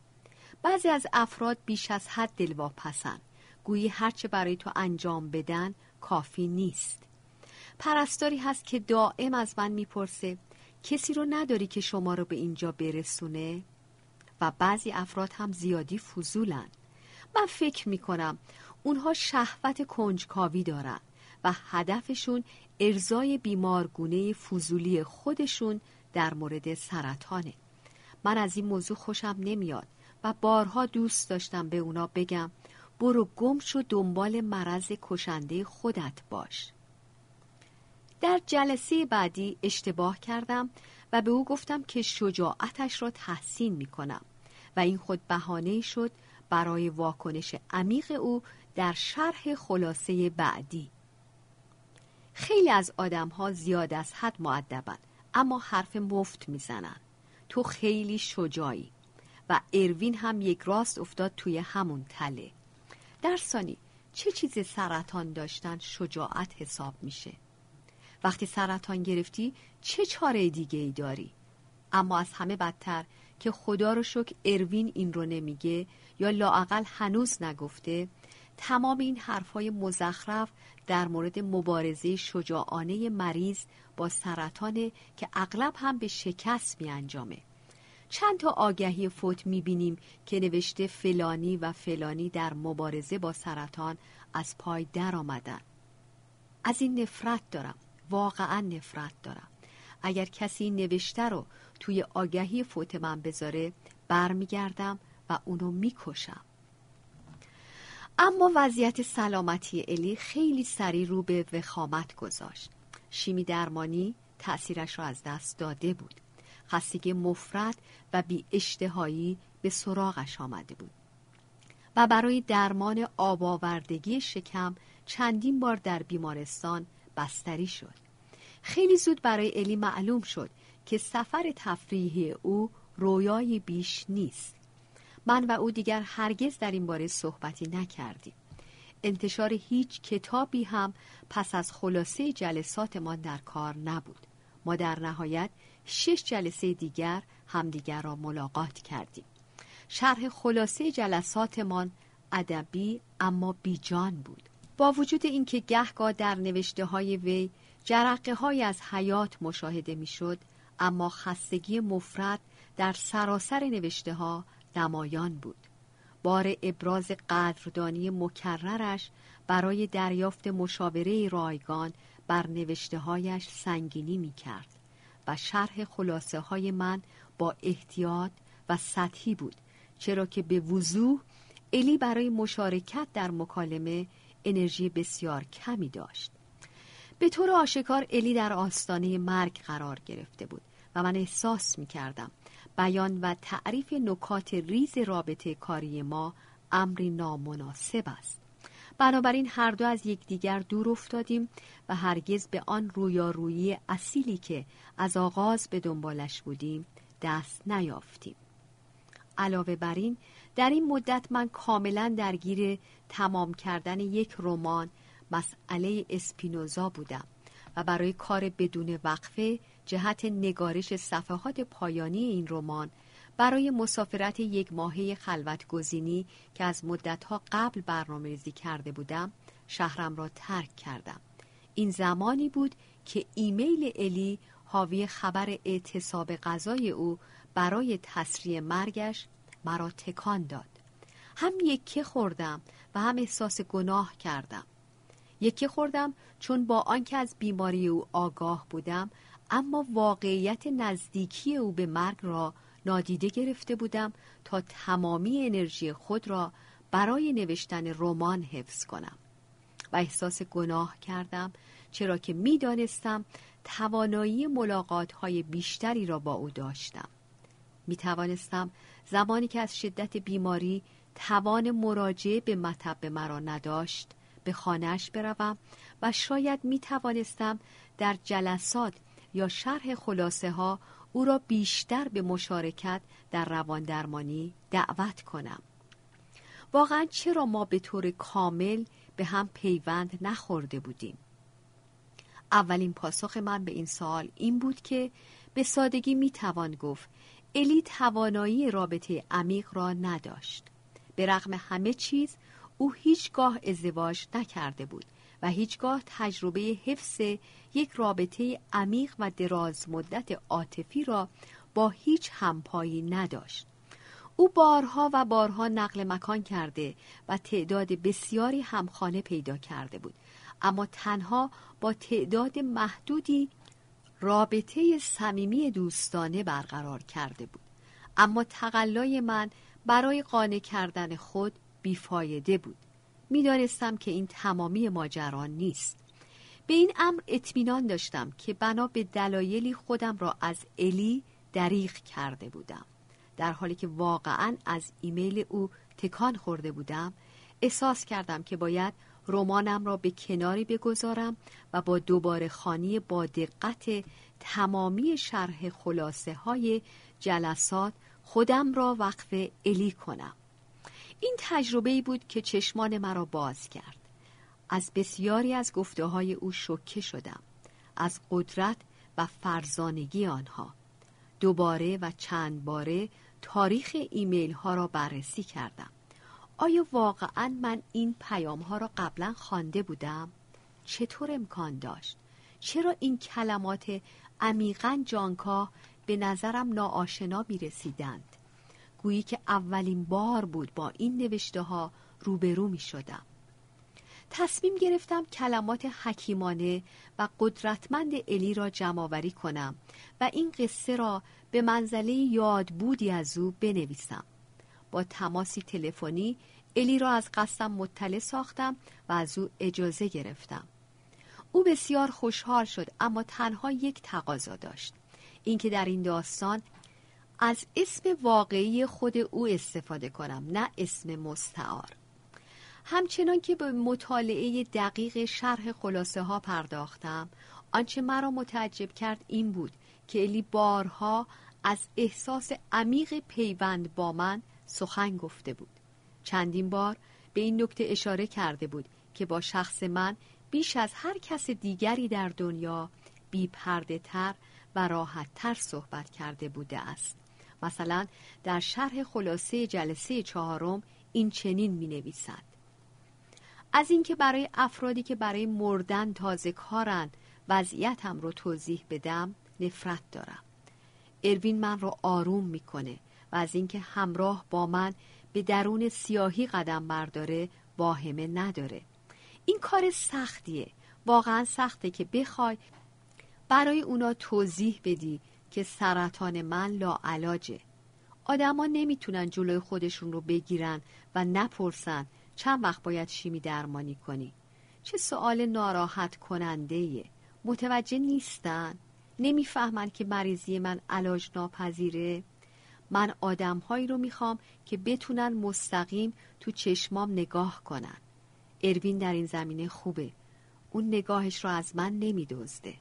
بعضی از افراد بیش از حد دلواپسن. گویی هرچه برای تو انجام بدن کافی نیست. پرستاری هست که دائم از من می‌پرسه کسی رو نداری که شما رو به اینجا برسونه؟ و بعضی افراد هم زیادی فضولن. من فکر می‌کنم اونها شهوت کنجکاوی دارن و هدفشون ارزای بیمارگونه فضولی خودشون در مورد سرطانه. من از این موضوع خوشم نمیاد و بارها دوست داشتم به اونا بگم برو گم شو دنبال مرض کشنده خودت باش. در جلسه بعدی اشتباه کردم و به او گفتم که شجاعتش را تحسین می کنم و این خود بهانه شد برای واکنش عمیق او در شرح خلاصه بعدی. خیلی از آدم ها زیاد از حد معدبن اما حرف مفت می‌زنن. تو خیلی شجاعی. و اروین هم یک راست افتاد توی همون تله. در ثانی چه چیز سرطان داشتن شجاعت حساب میشه؟ وقتی سرطان گرفتی چه چاره دیگه ای داری؟ اما از همه بدتر که خدا رو شکر اروین این رو نمیگه یا لاعقل هنوز نگفته تمام این حرفای مزخرف در مورد مبارزه شجاعانه مریض با سرطان که اغلب هم به شکست می انجامه. چند تا آگهی فوت می بینیم که نوشته فلانی و فلانی در مبارزه با سرطان از پای در آمدن. از این نفرت دارم. واقعا نفرت دارم. اگر کسی نوشته رو توی آگهی فوت من بذاره برمیگردم و اونو می‌کشم. اما وضعیت سلامتی الی خیلی سریع رو به وخامت گذاشت. شیمی درمانی تأثیرش را از دست داده بود. خستگی مفرد و بی اشتهایی به سراغش آمده بود. و برای درمان آباوردگی شکم چندین بار در بیمارستان بستری شد. خیلی زود برای الی معلوم شد که سفر تفریحی او رویای بیش نیست. من و او دیگر هرگز در این باره صحبتی نکردیم. انتشار هیچ کتابی هم پس از خلاصه جلساتمان در کار نبود. ما در نهایت شش جلسه دیگر همدیگر را ملاقات کردیم. شرح خلاصه جلساتمان ادبی اما بیجان بود. با وجود اینکه گهگاه در نوشته های وی جرقه های از حیات مشاهده می‌شد اما خستگی مفرد در سراسر نوشته ها نمایان بود. بار ابراز قدردانی مکررش برای دریافت مشاوره رایگان بر نوشته هایش سنگینی می کرد و شرح خلاصه های من با احتیاط و سطحی بود چرا که به وضوح الی برای مشارکت در مکالمه انرژی بسیار کمی داشت. به طور آشکار الی در آستانه مرگ قرار گرفته بود و من احساس می کردم بیان و تعریف نکات ریز رابطه کاری ما امری نامناسب است. بنابراین هر دو از یکدیگر دور افتادیم و هرگز به آن رویارویی اصیلی که از آغاز به دنبالش بودیم دست نیافتیم. علاوه بر این در این مدت من کاملا درگیر تمام کردن یک رمان مسئله اسپینوزا بودم و برای کار بدون وقفه جهت نگارش صفحات پایانی این رمان برای مسافرت یک ماهه خلوت گزینی که از مدتها قبل برنامه ریزی کرده بودم شهرم را ترک کردم. این زمانی بود که ایمیل الی حاوی خبر اعتصاب غذای او برای تسریع مرگش مرا تکان داد. هم یکی خوردم و هم احساس گناه کردم. یکی خوردم چون با آنکه از بیماری او آگاه بودم اما واقعیت نزدیکی او به مرگ را نادیده گرفته بودم تا تمامی انرژی خود را برای نوشتن رمان حفظ کنم و احساس گناه کردم چرا که می‌دانستم توانایی ملاقات های بیشتری را با او داشتم. می توانستم زمانی که از شدت بیماری توان مراجعه به مطب مرا نداشت به خانهش بروم و شاید می توانستم در جلسات یا شرح خلاصه ها او را بیشتر به مشارکت در روان درمانی دعوت کنم. واقعا چرا ما به طور کامل به هم پیوند نخورده بودیم؟ اولین پاسخ من به این سوال این بود که به سادگی می توان گفت الی توانایی رابطه عمیق را نداشت. به رغم همه چیز او هیچگاه ازدواج نکرده بود. و هیچگاه تجربه حفظ یک رابطه عمیق و دراز مدت عاطفی را با هیچ همپایی نداشت. او بارها و بارها نقل مکان کرده و تعداد بسیاری همخانه پیدا کرده بود. اما تنها با تعداد محدودی رابطه صمیمی دوستانه برقرار کرده بود. اما تقلای من برای قانع کردن خود بیفایده بود. می‌دانستم که این تمامی ماجران نیست. به این امر اطمینان داشتم که بنا به دلایلی خودم را از الی دریغ کرده بودم. در حالی که واقعا از ایمیل او تکان خورده بودم احساس کردم که باید رمانم را به کناری بگذارم و با دوباره خانی با دقت تمامی شرح خلاصه های جلسات خودم را وقف الی کنم. این تجربه بود که چشمان مرا باز کرد از بسیاری از گفته های او شکه شدم از قدرت و فرزانگی آنها دوباره و چند باره تاریخ ایمیل ها را بررسی کردم آیا واقعا من این پیام ها را قبلا خوانده بودم؟ چطور امکان داشت؟ چرا این کلمات عمیقا جانکاه به نظرم ناآشنا می رسیدند؟ گویی که اولین بار بود با این نوشته ها روبرو می شدم. تصمیم گرفتم کلمات حکیمانه و قدرتمند الی را جمعآوری کنم و این قصه را به منزله یاد بودی از او بنویسم. با تماسی تلفنی الی را از قصدم مطلع ساختم و از او اجازه گرفتم. او بسیار خوشحال شد اما تنها یک تقاضا داشت اینکه در این داستان از اسم واقعی خود او استفاده کنم نه اسم مستعار. همچنان که به مطالعه دقیق شرح خلاصه ها پرداختم آنچه مرا متعجب کرد این بود که الی بارها از احساس عمیق پیوند با من سخن گفته بود. چندین بار به این نکته اشاره کرده بود که با شخص من بیش از هر کس دیگری در دنیا بی پرده تر و راحت تر صحبت کرده بوده است. مثلا در شرح خلاصه جلسه چهارم این چنین می نویسد از اینکه برای افرادی که برای مردن تازه کارن وضعیتم رو توضیح بدم نفرت دارم. اروین من رو آروم می‌کنه و از اینکه همراه با من به درون سیاهی قدم برداره واهمه نداره. این کار سختیه. واقعا سخته که بخوای برای اونا توضیح بدی که سرطان من لاعلاجه. آدما نمی‌تونن جلوی خودشون رو بگیرن و نپرسن چند وقت باید شیمی درمانی کنی. چه سوال ناراحت کننده متوجه نیستن. نمی‌فهمن که مریضی من علاج ناپذیره من آدمهایی رو می‌خوام که بتونن مستقیم تو چشمام نگاه کنن. اروین در این زمینه خوبه. اون نگاهش رو از من نمیدزده.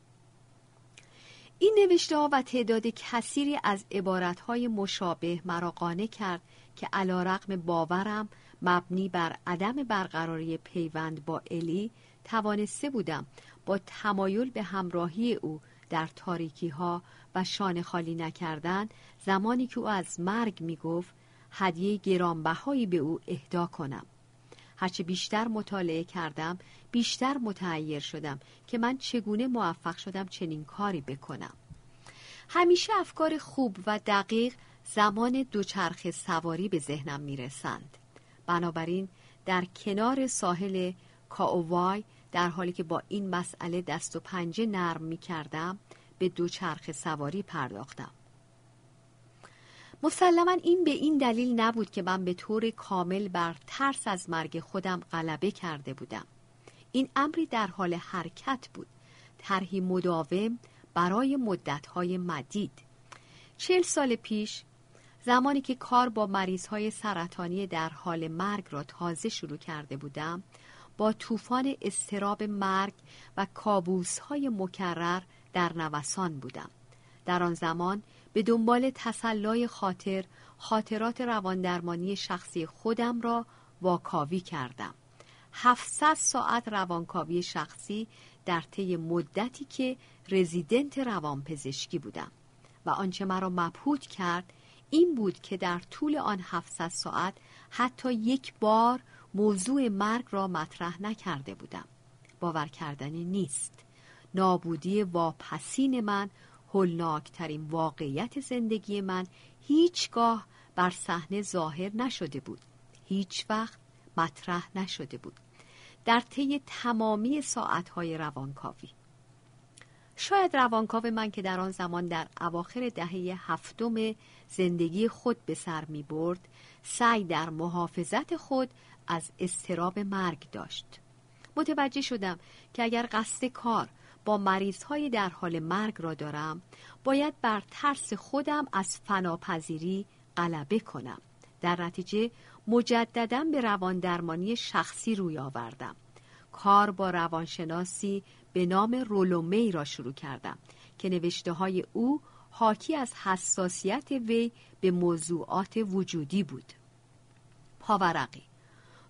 این نوشته ها و تعداد کثیری از عبارت های مشابه مرا قانع کرد که علا رقم باورم مبنی بر عدم برقراری پیوند با الی توانسته بودم با تمایل به همراهی او در تاریکی ها و شانه خالی نکردن زمانی که او از مرگ می گفت هدیه گرانبهایی به او اهدا کنم. هرچه بیشتر مطالعه کردم بیشتر متعیر شدم که من چگونه موفق شدم چنین کاری بکنم. همیشه افکار خوب و دقیق زمان دوچرخه سواری به ذهنم می‌رسند. بنابراین در کنار ساحل کاوای در حالی که با این مسئله دست و پنجه نرم می کردم به دوچرخه سواری پرداختم. مسلما این به این دلیل نبود که من به طور کامل بر ترس از مرگ خودم غلبه کرده بودم. این امری در حال حرکت بود. طرحی مداوم برای مدتهای مدید. چل سال پیش زمانی که کار با مریض های سرطانی در حال مرگ را تازه شروع کرده بودم با طوفان استراب مرگ و کابوس های مکرر در نوسان بودم. در آن زمان به دنبال تسلای خاطر خاطرات رواندرمانی شخصی خودم را واکاوی کردم. 700 ساعت روانکاوی شخصی در طی مدتی که رزیدنت روانپزشکی بودم و آنچه مرا مبهوت کرد این بود که در طول آن 700 ساعت حتی یک بار موضوع مرگ را مطرح نکرده بودم. باور کردنی نیست. نابودی واپسین من هولناکترین واقعیت زندگی من هیچگاه بر صحنه ظاهر نشده بود. هیچ وقت مطرح نشده بود. در طی تمامی ساعتهای روانکاوی. شاید روانکاو من که در آن زمان در اواخر دهه هفتم زندگی خود به سر می برد سعی در محافظت خود از استراب مرگ داشت. متوجه شدم که اگر قصد کار با مریض های در حال مرگ را دارم. باید بر ترس خودم از فناپذیری غلبه کنم. در نتیجه مجددا به روان درمانی شخصی روی آوردم. کار با روانشناسی به نام رولومی را شروع کردم که نوشته های او حاکی از حساسیت وی به موضوعات وجودی بود. پاورقی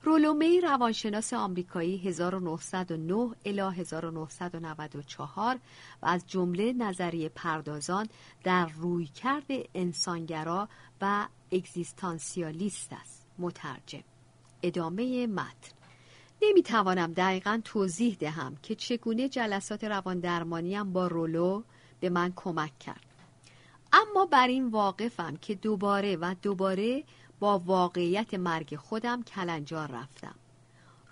رولومی روانشناس آمریکایی 1909 الی 1994 و از جمله نظریه پردازان در رویکرد انسانگرا و اگزیستانسیالیست است. مترجم. ادامه متن. نمی‌توانم دقیقا توضیح دهم که چگونه جلسات روان درمانیم با رولو به من کمک کرد. اما بر این واقفم که دوباره و دوباره با واقعیت مرگ خودم کلنجار رفتم.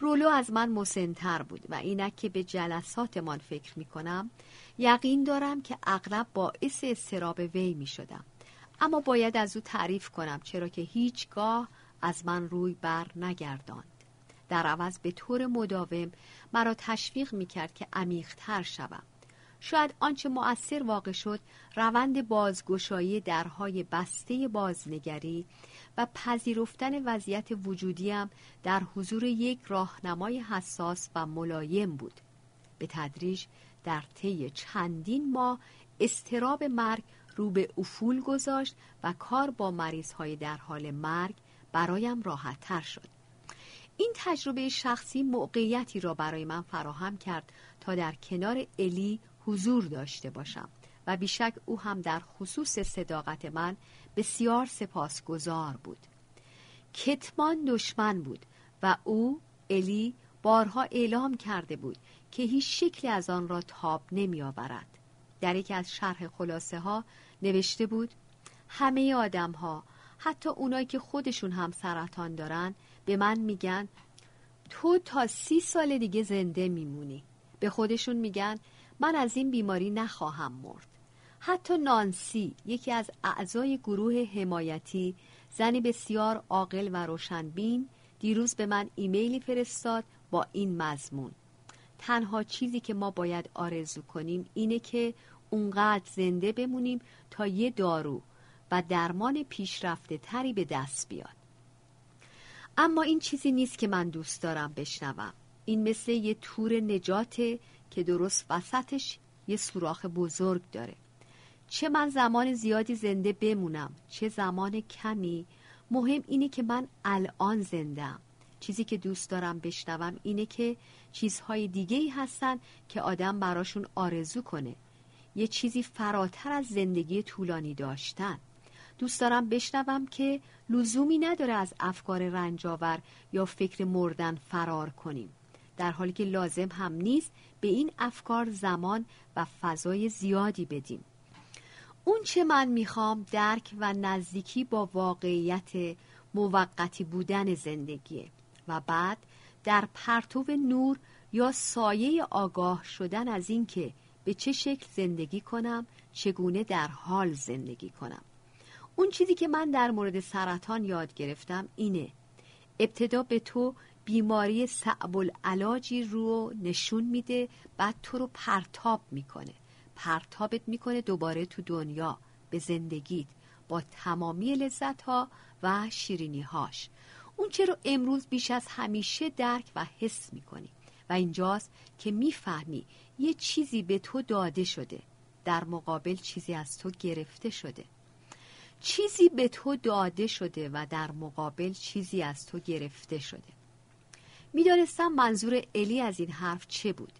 رولو از من مسنتر بود و اینک که به جلساتمان فکر می کنم یقین دارم که اغلب باعث استراب وی می شدم اما باید از او تعریف کنم چرا که هیچگاه از من روی بر نگرداند. در عوض به طور مداوم مرا تشویق می کرد که عمیقتر شوم. شاید آنچه مؤثر واقع شد روند بازگشایی درهای بسته بازنگری و پذیرفتن وضعیت وجودیم در حضور یک راهنمای حساس و ملایم بود. به تدریج در طی چندین ماه استراب مرگ رو به افول گذاشت و کار با مریض های در حال مرگ برایم راحت تر شد. این تجربه شخصی موقعیتی را برای من فراهم کرد تا در کنار الی حضور داشته باشم و بیشک او هم در خصوص صداقت من بسیار سپاسگزار بود. کتمان دشمن بود و او الی بارها اعلام کرده بود که هیچ شکلی از آن را تاب نمی آورد. در یکی از شرح خلاصه ها نوشته بود همه آدم ها حتی اونایی که خودشون هم سرطان دارن به من میگن تو تا سی سال دیگه زنده میمونی به خودشون میگن من از این بیماری نخواهم مرد حتی نانسی یکی از اعضای گروه حمایتی زنی بسیار عاقل و روشنبین دیروز به من ایمیلی فرستاد با این مضمون. تنها چیزی که ما باید آرزو کنیم اینه که اونقدر زنده بمونیم تا یه دارو و درمان پیشرفته تری به دست بیاد. اما این چیزی نیست که من دوست دارم بشنوم. این مثل یه تور نجاته که درست وسطش یه سوراخ بزرگ داره. چه من زمان زیادی زنده بمونم چه زمان کمی. مهم اینه که من الان زندم چیزی که دوست دارم بشنوم اینه که چیزهای دیگه ای هستن که آدم براشون آرزو کنه. یه چیزی فراتر از زندگی طولانی داشتن. دوست دارم بشنوم که لزومی نداره از افکار رنجاور یا فکر مردن فرار کنیم. در حالی که لازم هم نیست به این افکار زمان و فضای زیادی بدیم. اون چه من می‌خوام درک و نزدیکی با واقعیت موقتی بودن زندگیه و بعد در پرتو نور یا سایه آگاه شدن از اینکه به چه شکل زندگی کنم چگونه در حال زندگی کنم. اون چیزی که من در مورد سرطان یاد گرفتم اینه. ابتدا به تو بیماری صعب العلاجی رو نشون میده بعد تو رو پرتاب می‌کنه. پرتابت می‌کنه دوباره تو دنیا. به زندگیت با تمامی لذت ها و شیرینی هاش اون رو امروز بیش از همیشه درک و حس می‌کنی. و اینجاست که می‌فهمی یه چیزی به تو داده شده. در مقابل چیزی از تو گرفته شده. چیزی به تو داده شده و در مقابل چیزی از تو گرفته شده. می‌دانستم منظور الی از این حرف چه بود.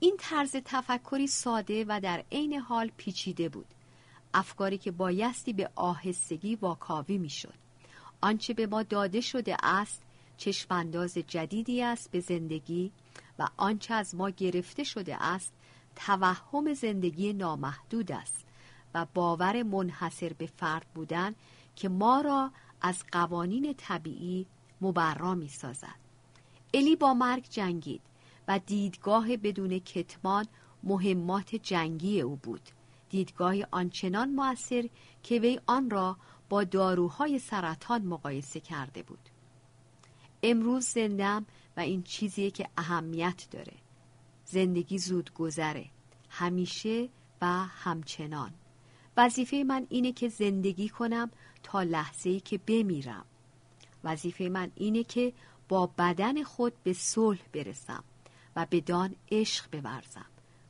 این طرز تفکری ساده و در عین حال پیچیده بود. افکاری که بایستی به آهستگی واکاوی می‌شد. آنچه به ما داده شده است چشمانداز جدیدی است به زندگی و آنچه از ما گرفته شده است توهم زندگی نامحدود است و باور منحصر به فرد بودن که ما را از قوانین طبیعی مبرا می سازد. الی با مرگ جنگید. و دیدگاه بدون کتمان مهمات جنگی او بود. دیدگاه آنچنان موثر که وی آن را با داروهای سرطان مقایسه کرده بود. امروز زندم و این چیزیه که اهمیت داره. زندگی زود گذره. همیشه و همچنان. وظیفه من اینه که زندگی کنم تا لحظه ای که بمیرم. وظیفه من اینه که با بدن خود به صلح برسم. و بدان عشق بورزم.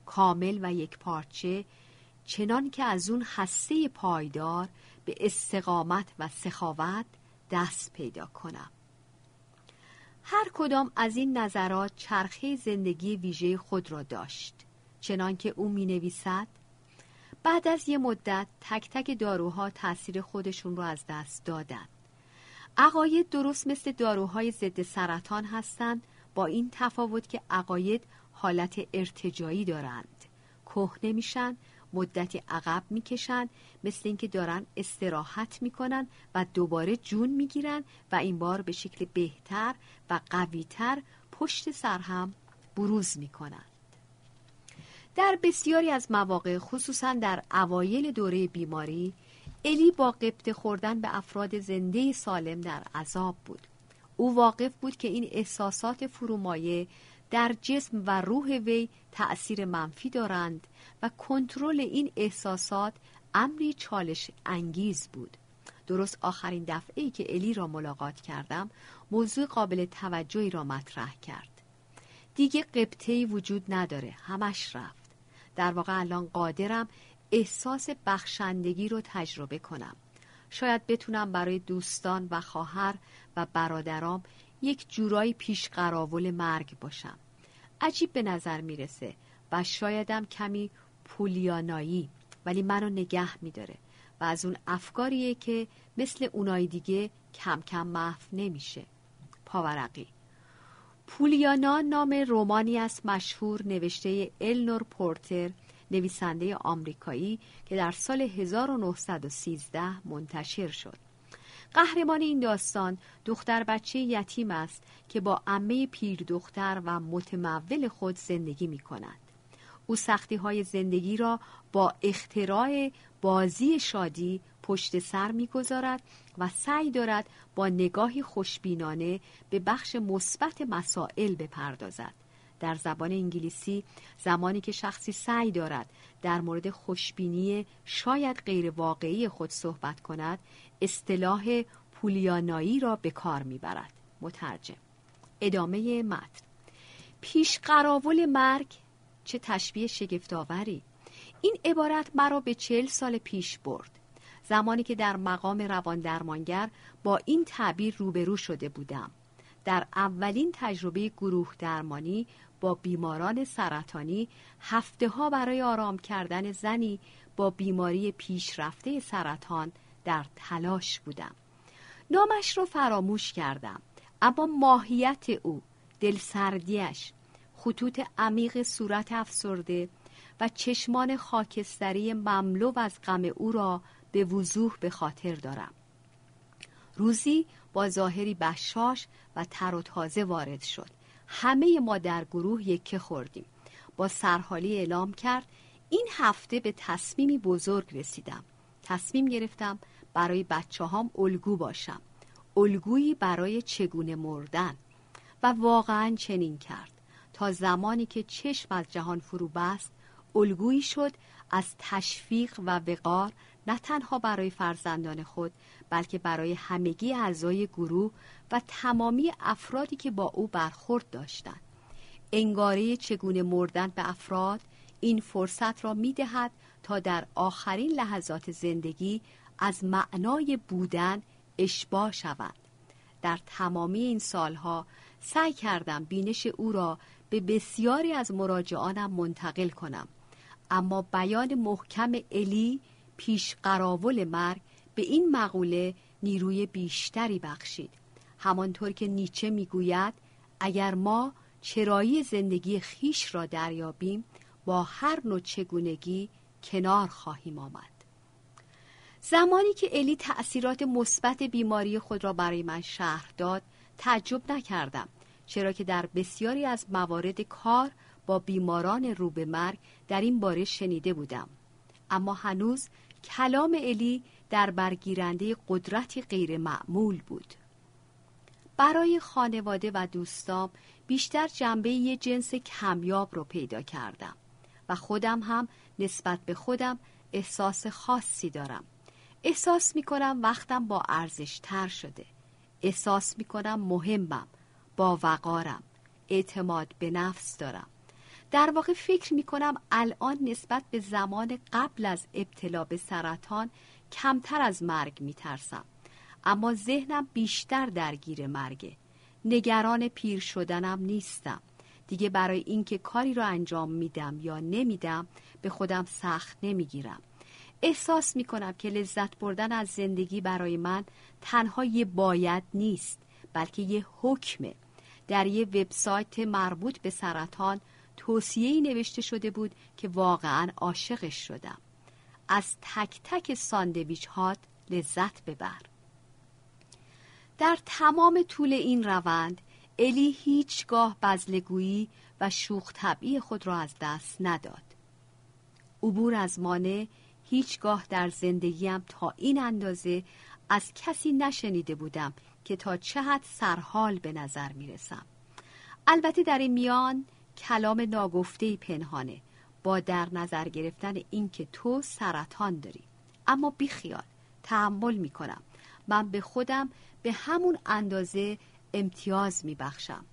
کامل و یک پارچه چنان که از اون هسته پایدار به استقامت و سخاوت دست پیدا کنم. هر کدام از این نظرات چرخه زندگی ویژه خود را داشت. چنان که او می نویسد بعد از یه مدت تک تک داروها تاثیر خودشون رو از دست دادند. عقاید درست مثل داروهای ضد سرطان هستند با این تفاوت که عقاید حالت ارتجایی دارند. کهنه میشن مدتی عقب می‌کشن مثل اینکه دارن استراحت می‌کنن و دوباره جون می‌گیرن و این بار به شکل بهتر و قویتر پشت سر هم بروز می‌کنن در بسیاری از مواقع خصوصا در اوایل دوره بیماری الی با قبط خوردن به افراد زنده سالم در عذاب بود. او واقف بود که این احساسات فرومایه در جسم و روح وی تأثیر منفی دارند و کنترل این احساسات امری چالش انگیز بود. درست آخرین دفعه که الی را ملاقات کردم موضوع قابل توجهی را مطرح کرد. دیگه قبطهی وجود نداره همش رفت. در واقع الان قادرم احساس بخشندگی رو تجربه کنم. شاید بتونم برای دوستان و خواهر و برادرام یک جورایی پیش قراول مرگ باشم. عجیب به نظر می‌رسه و شایدم کمی پولیانایی ولی منو نگه میداره و از اون افکاریه که مثل اونای دیگه کم کم محو نمیشه. پاورقی. پولیانا نام رومانی است مشهور نوشته النور پورتر نویسنده آمریکایی که در سال 1913 منتشر شد قهرمان این داستان دختر بچه یتیم است که با عمه پیر دختر و متمول خود زندگی می کند. او سختی های زندگی را با اختراع بازی شادی پشت سر می‌گذارد و سعی دارد با نگاهی خوشبینانه به بخش مثبت مسائل بپردازد در زبان انگلیسی زمانی که شخصی سعی دارد در مورد خوشبینی شاید غیر واقعی خود صحبت کند اصطلاح پولیانایی را به کار می‌برد. مترجم. ادامه متن. پیش قراول مرگ چه تشبیه شگفتآوری. این عبارت مرا به چل سال پیش برد. زمانی که در مقام روان درمانگر با این تعبیر روبرو شده بودم. در اولین تجربه گروه درمانی با بیماران سرطانی هفته ها برای آرام کردن زنی با بیماری پیشرفته سرطان در تلاش بودم. نامش رو فراموش کردم اما ماهیت او دلسردیش خطوط عمیق صورت افسرده و چشمان خاکستری مملو از غم او را به وضوح به خاطر دارم. روزی با ظاهری بشاش و تر و تازه وارد شد. همه ما در گروه یکه خوردیم. با سرحالی اعلام کرد این هفته به تصمیمی بزرگ رسیدم. تصمیم گرفتم برای بچه هام الگو باشم. الگویی برای چگونه مردن. و واقعا چنین کرد. تا زمانی که چشم از جهان فرو بست الگویی شد از تشویق و وقار نه تنها برای فرزندان خود بلکه برای همگی اعضای گروه و تمامی افرادی که با او برخورد داشتند. انگاره چگونه مردن به افراد این فرصت را می دهد تا در آخرین لحظات زندگی از معنای بودن اشباه شوند. در تمامی این سالها سعی کردم بینش او را به بسیاری از مراجعانم منتقل کنم. اما بیان محکم الی پیش قراول مرگ به این مقوله نیروی بیشتری بخشید. همانطور که نیچه می‌گوید اگر ما چرایی زندگی خیش را دریابیم با هر نوع چگونگی کنار خواهیم آمد. زمانی که الی تأثیرات مثبت بیماری خود را برای من شهر داد تعجب نکردم چرا که در بسیاری از موارد کار با بیماران رو به مرگ در این باره شنیده بودم. اما هنوز کلام الی در برگیرنده قدرتی غیر معمول بود. برای خانواده و دوستام بیشتر جنبه یه جنس کمیاب رو پیدا کردم و خودم هم نسبت به خودم احساس خاصی دارم. احساس می کنم وقتم با ارزش تر شده. احساس می کنم مهمم با وقارم. اعتماد به نفس دارم. در واقع فکر می کنم الان نسبت به زمان قبل از ابتلا به سرطان کمتر از مرگ می ترسم اما ذهنم بیشتر درگیر مرگه. نگران پیر شدنم نیستم. دیگه برای اینکه کاری رو انجام میدم یا نمیدم به خودم سخت نمی‌گیرم. احساس می‌کنم که لذت بردن از زندگی برای من تنها یه باید نیست بلکه یه حکمه. در یه وبسایت مربوط به سرطان توصیه‌ای نوشته شده بود که واقعا عاشقش شدم. از تک تک ساندویچ هات لذت ببر. در تمام طول این روند الی هیچگاه بزلگویی و شوخ طبعی خود را از دست نداد. عبور از مانع هیچگاه در زندگیم تا این اندازه از کسی نشنیده بودم که تا چه حد سرحال به نظر می رسم. البته در این میان کلام ناگفته پنهانه با در نظر گرفتن اینکه تو سرطان داری اما بیخیال تحمل می کنم من به خودم به همون اندازه امتیاز می بخشم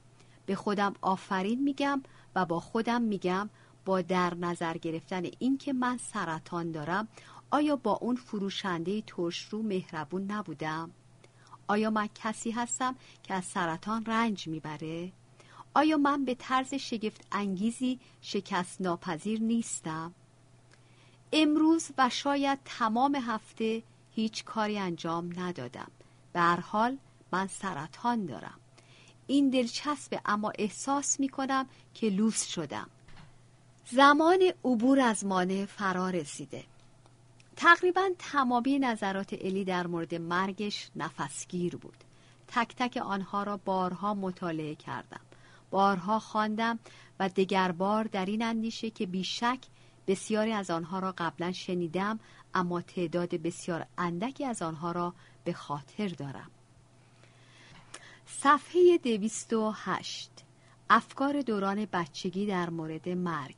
به خودم آفرین میگم و با خودم میگم با در نظر گرفتن اینکه من سرطان دارم آیا با اون فروشنده ترش رو مهربون نبودم؟ آیا من کسی هستم که از سرطان رنج می‌بره؟ آیا من به طرز شگفت انگیزی شکست ناپذیر نیستم؟ امروز و شاید تمام هفته هیچ کاری انجام ندادم. به حال من سرطان دارم. این دلچسبه اما احساس می کنم که لوس شدم. زمان عبور از مانع فرا رسیده. تقریبا تمامی نظرات الی در مورد مرگش نفسگیر بود. تک تک آنها را بارها مطالعه کردم. بارها خواندم و بار در این اندیشه که بیشک بسیاری از آنها را قبلا شنیدم اما تعداد بسیار اندکی از آنها را به خاطر دارم. صفحه دویست و هشت. افکار دوران بچگی در مورد مرگ.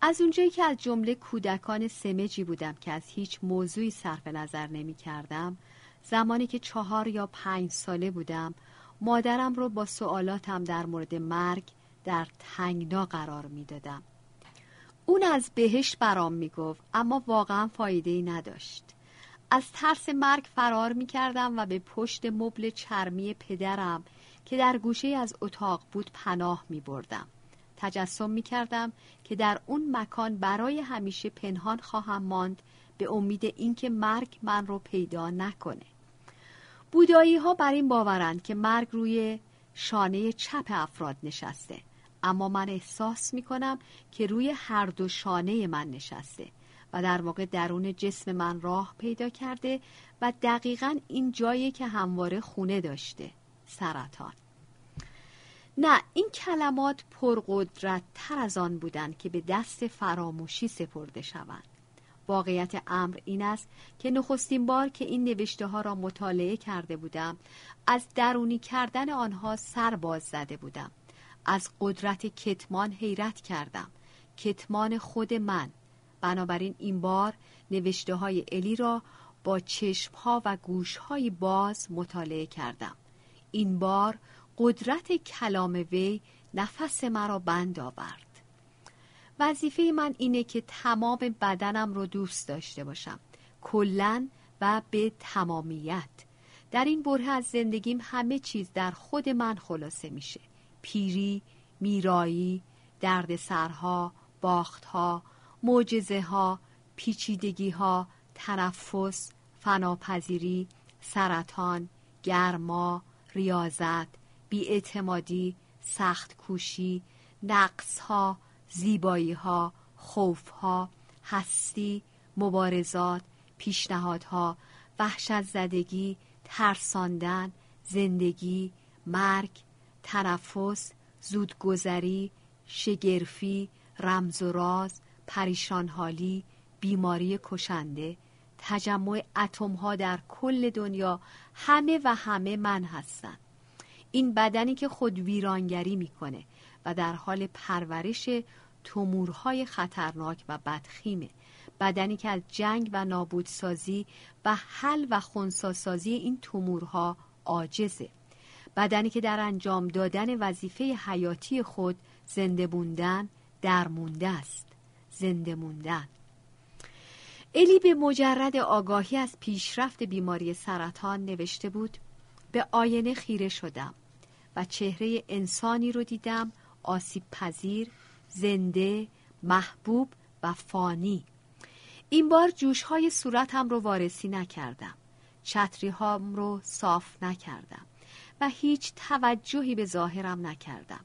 از اونجایی که از جمله کودکان سمجی بودم که از هیچ موضوعی صرف نظر نمی کردم زمانی که چهار یا پنج ساله بودم مادرم رو با سوالاتم در مورد مرگ در تنگنا قرار می دادم. اون از بهشت برام می گفت اما واقعا فایده ای نداشت از ترس مرگ فرار می کردم و به پشت مبل چرمی پدرم که در گوشه از اتاق بود پناه می بردم. تجسم می کردم که در اون مکان برای همیشه پنهان خواهم ماند به امید اینکه مرگ من رو پیدا نکنه بودایی ها بر این باورند که مرگ روی شانه چپ افراد نشسته. اما من احساس می کنم که روی هر دو شانه من نشسته و در واقع درون جسم من راه پیدا کرده و دقیقا این جایی که همواره خونه داشته سرطان. نه این کلمات پرقدرت تر از آن بودند که به دست فراموشی سپرده شوند. واقعیت امر این است که نخستین بار که این نوشته ها را مطالعه کرده بودم از درونی کردن آنها سر باز زده بودم. از قدرت کتمان حیرت کردم. کتمان خود من. بنابراین این بار نوشته های الی را با چشم ها و گوش های باز مطالعه کردم. این بار قدرت کلام وی نفس مرا بند آورد. وظیفه من اینه که تمام بدنم رو دوست داشته باشم. کلا و به تمامیت. در این بره از زندگیم همه چیز در خود من خلاصه میشه. پیری، میرایی، دردسرها، باختها، معجزه ها، پیچیدگی ها، تنفس، فناپذیری، سرطان، گرما، ریاضت، بیاعتمادی، سخت کوشی، نقص ها، زیبایی ها، خوف ها، هستی، مبارزات، پیشنهادها، وحشت زدگی، ترساندن، زندگی، مرگ، تنفس، زودگذری، شگرفی، رمز و راز، پریشانحالی، بیماری کشنده، تجمع اتم ها در کل دنیا همه و همه من هستند. این بدنی که خود ویرانگری می‌کنه و در حال پرورش تومورهای خطرناک و بدخیمه. بدنی که از جنگ و نابودسازی و حل و خونساسازی این تومورها عاجزه. بدنی که در انجام دادن وظیفه حیاتی خود زنده بوندن درمونده است. زنده موندن. الی به مجرد آگاهی از پیشرفت بیماری سرطان نوشته بود به آینه خیره شدم و چهره انسانی رو دیدم آسیب پذیر، زنده، محبوب و فانی. این بار جوش های صورتم رو وارسی نکردم. چتری هام رو صاف نکردم و هیچ توجهی به ظاهرم نکردم.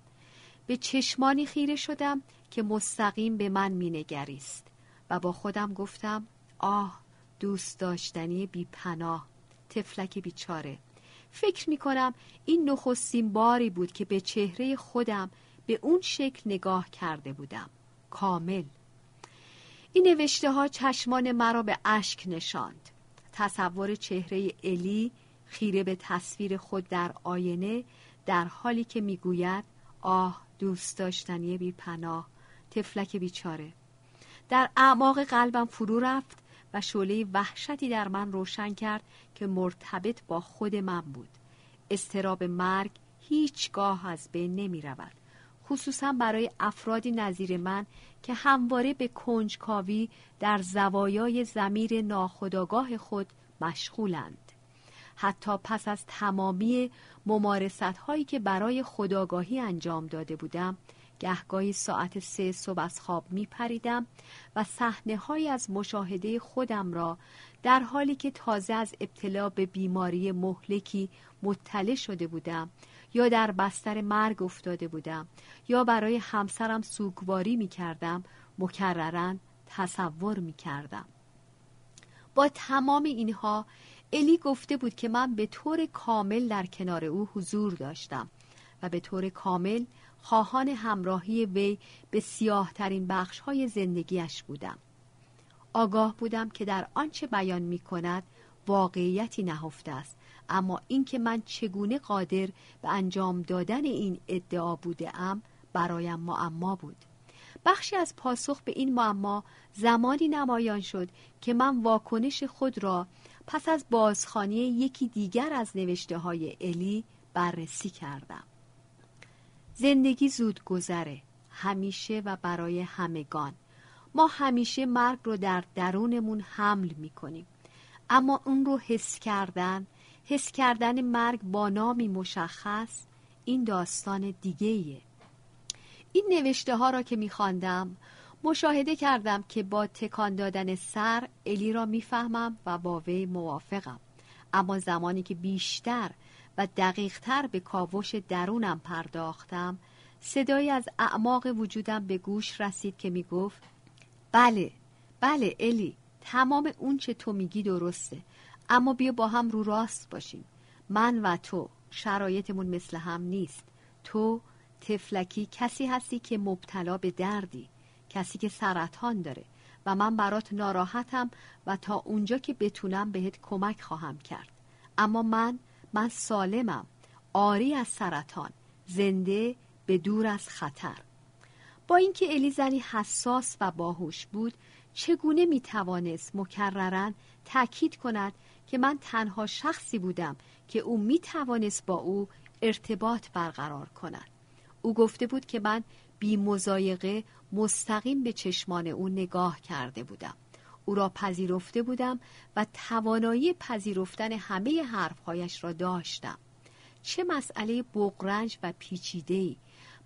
به چشمانی خیره شدم که مستقیم به من مینگریست و با خودم گفتم آه دوست داشتنی بی پناه تفلک بیچاره. فکر می کنم این نخستین باری بود که به چهره خودم به اون شکل نگاه کرده بودم. کامل. این نوشته ها چشمان مرا به اشک نشاند. تصور چهره الی خیره به تصویر خود در آینه در حالی که می‌گوید آه دوست داشتنی بی پناه تفلک بیچاره. در اعماق قلبم فرو رفت و شعله وحشتی در من روشن کرد که مرتبط با خود من بود. استراب مرگ هیچگاه از بین نمی رود خصوصا برای افرادی نظیر من که همواره به کنجکاوی در زوایای زمیر ناخداگاه خود مشغولند. حتی پس از تمامی ممارست هایی که برای خداگاهی انجام داده بودم گهگاهی ساعت سه صبح از خواب می پریدم و صحنه های از مشاهده خودم را در حالی که تازه از ابتلا به بیماری مهلکی مطلع شده بودم یا در بستر مرگ افتاده بودم یا برای همسرم سوگواری می کردم مکررن تصور می کردم با تمام اینها الی گفته بود که من به طور کامل در کنار او حضور داشتم و به طور کامل خواهان همراهی وی به سیاهترین بخش های زندگیش بودم. آگاه بودم که در آنچه بیان می کند واقعیتی نهفته است اما اینکه من چگونه قادر به انجام دادن این ادعا بوده ام برایم معما بود. بخشی از پاسخ به این معما زمانی نمایان شد که من واکنش خود را پس از بازخانی یکی دیگر از نوشته های الی بررسی کردم. زندگی زود گذره همیشه و برای همگان. ما همیشه مرگ رو در درونمون حمل می کنیم اما اون رو حس کردن حس کردن مرگ با نامی مشخص این داستان دیگه ایه. این نوشته ها را که میخواندم مشاهده کردم که با تکان دادن سر الی را می‌فهمم و با وی موافقم اما زمانی که بیشتر و دقیقتر به کاوش درونم پرداختم صدایی از اعماق وجودم به گوش رسید که می‌گفت بله بله الی تمام اون چه تو میگی درسته اما بیا با هم رو راست باشیم. من و تو شرایطمون مثل هم نیست. تو تفلکی کسی هستی که مبتلا به دردی کسی که سرطان داره و من برات ناراحتم و تا اونجا که بتونم بهت کمک خواهم کرد. اما من من سالمم. آری از سرطان. زنده به دور از خطر. با اینکه الیزنی حساس و باهوش بود چگونه می توانست مکررن تأکید کند که من تنها شخصی بودم که او می توانست با او ارتباط برقرار کند. او گفته بود که من بی مزایقه مستقیم به چشمان او نگاه کرده بودم. او را پذیرفته بودم و توانایی پذیرفتن همه حرفهایش را داشتم. چه مسئله بغرنج و پیچیده‌ای.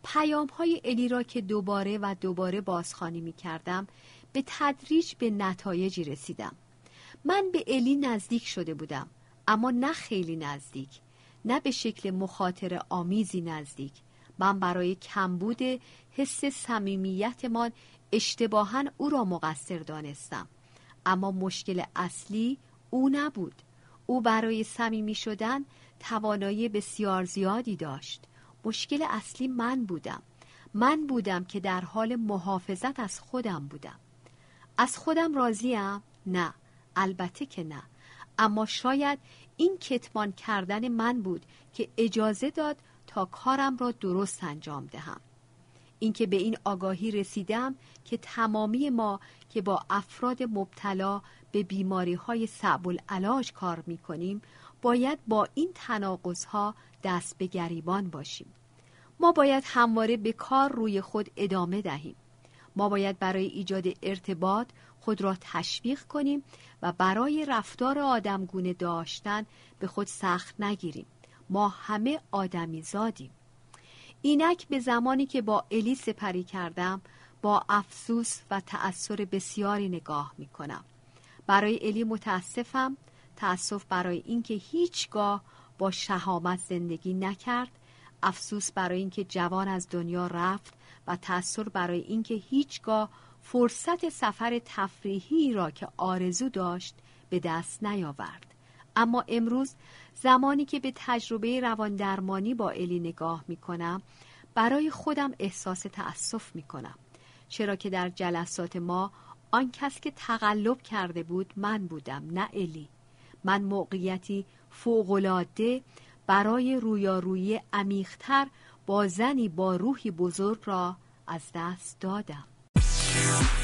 پیام های الی را که دوباره و دوباره بازخوانی می کردم به تدریج به نتایجی رسیدم. من به الی نزدیک شده بودم اما نه خیلی نزدیک نه به شکل مخاطر آمیزی نزدیک. من برای کمبود حس صمیمیتمان اشتباها او را مقصر دانستم. اما مشکل اصلی او نبود. او برای صمیمی شدن توانایی بسیار زیادی داشت. مشکل اصلی من بودم. من بودم که در حال محافظت از خودم بودم. از خودم راضیم؟ نه. البته که نه. اما شاید این کتمان کردن من بود که اجازه داد تا کارم را درست انجام دهم. اینکه به این آگاهی رسیدم که تمامی ما که با افراد مبتلا به بیماری های صعب العلاج کار می کنیم باید با این تناقض ها دست به گریبان باشیم. ما باید همواره به کار روی خود ادامه دهیم. ما باید برای ایجاد ارتباط خود را تشویق کنیم و برای رفتار آدمگونه داشتن به خود سخت نگیریم. ما همه آدمی زادیم. اینک به زمانی که با الی سپری کردم با افسوس و تأثیر بسیاری نگاه می کنم برای الی متاسفم تأسف برای اینکه هیچگاه با شهامت زندگی نکرد افسوس برای اینکه جوان از دنیا رفت و تأثیر برای اینکه هیچگاه فرصت سفر تفریحی را که آرزو داشت به دست نیاورد. اما امروز زمانی که به تجربه روان درمانی با الی نگاه می کنم برای خودم احساس تأسف می کنم چرا که در جلسات ما آن کس که تقلب کرده بود من بودم نه الی. من موقعیتی فوقالعاده برای رویارویی عمیقتر با زنی با روحی بزرگ را از دست دادم. later.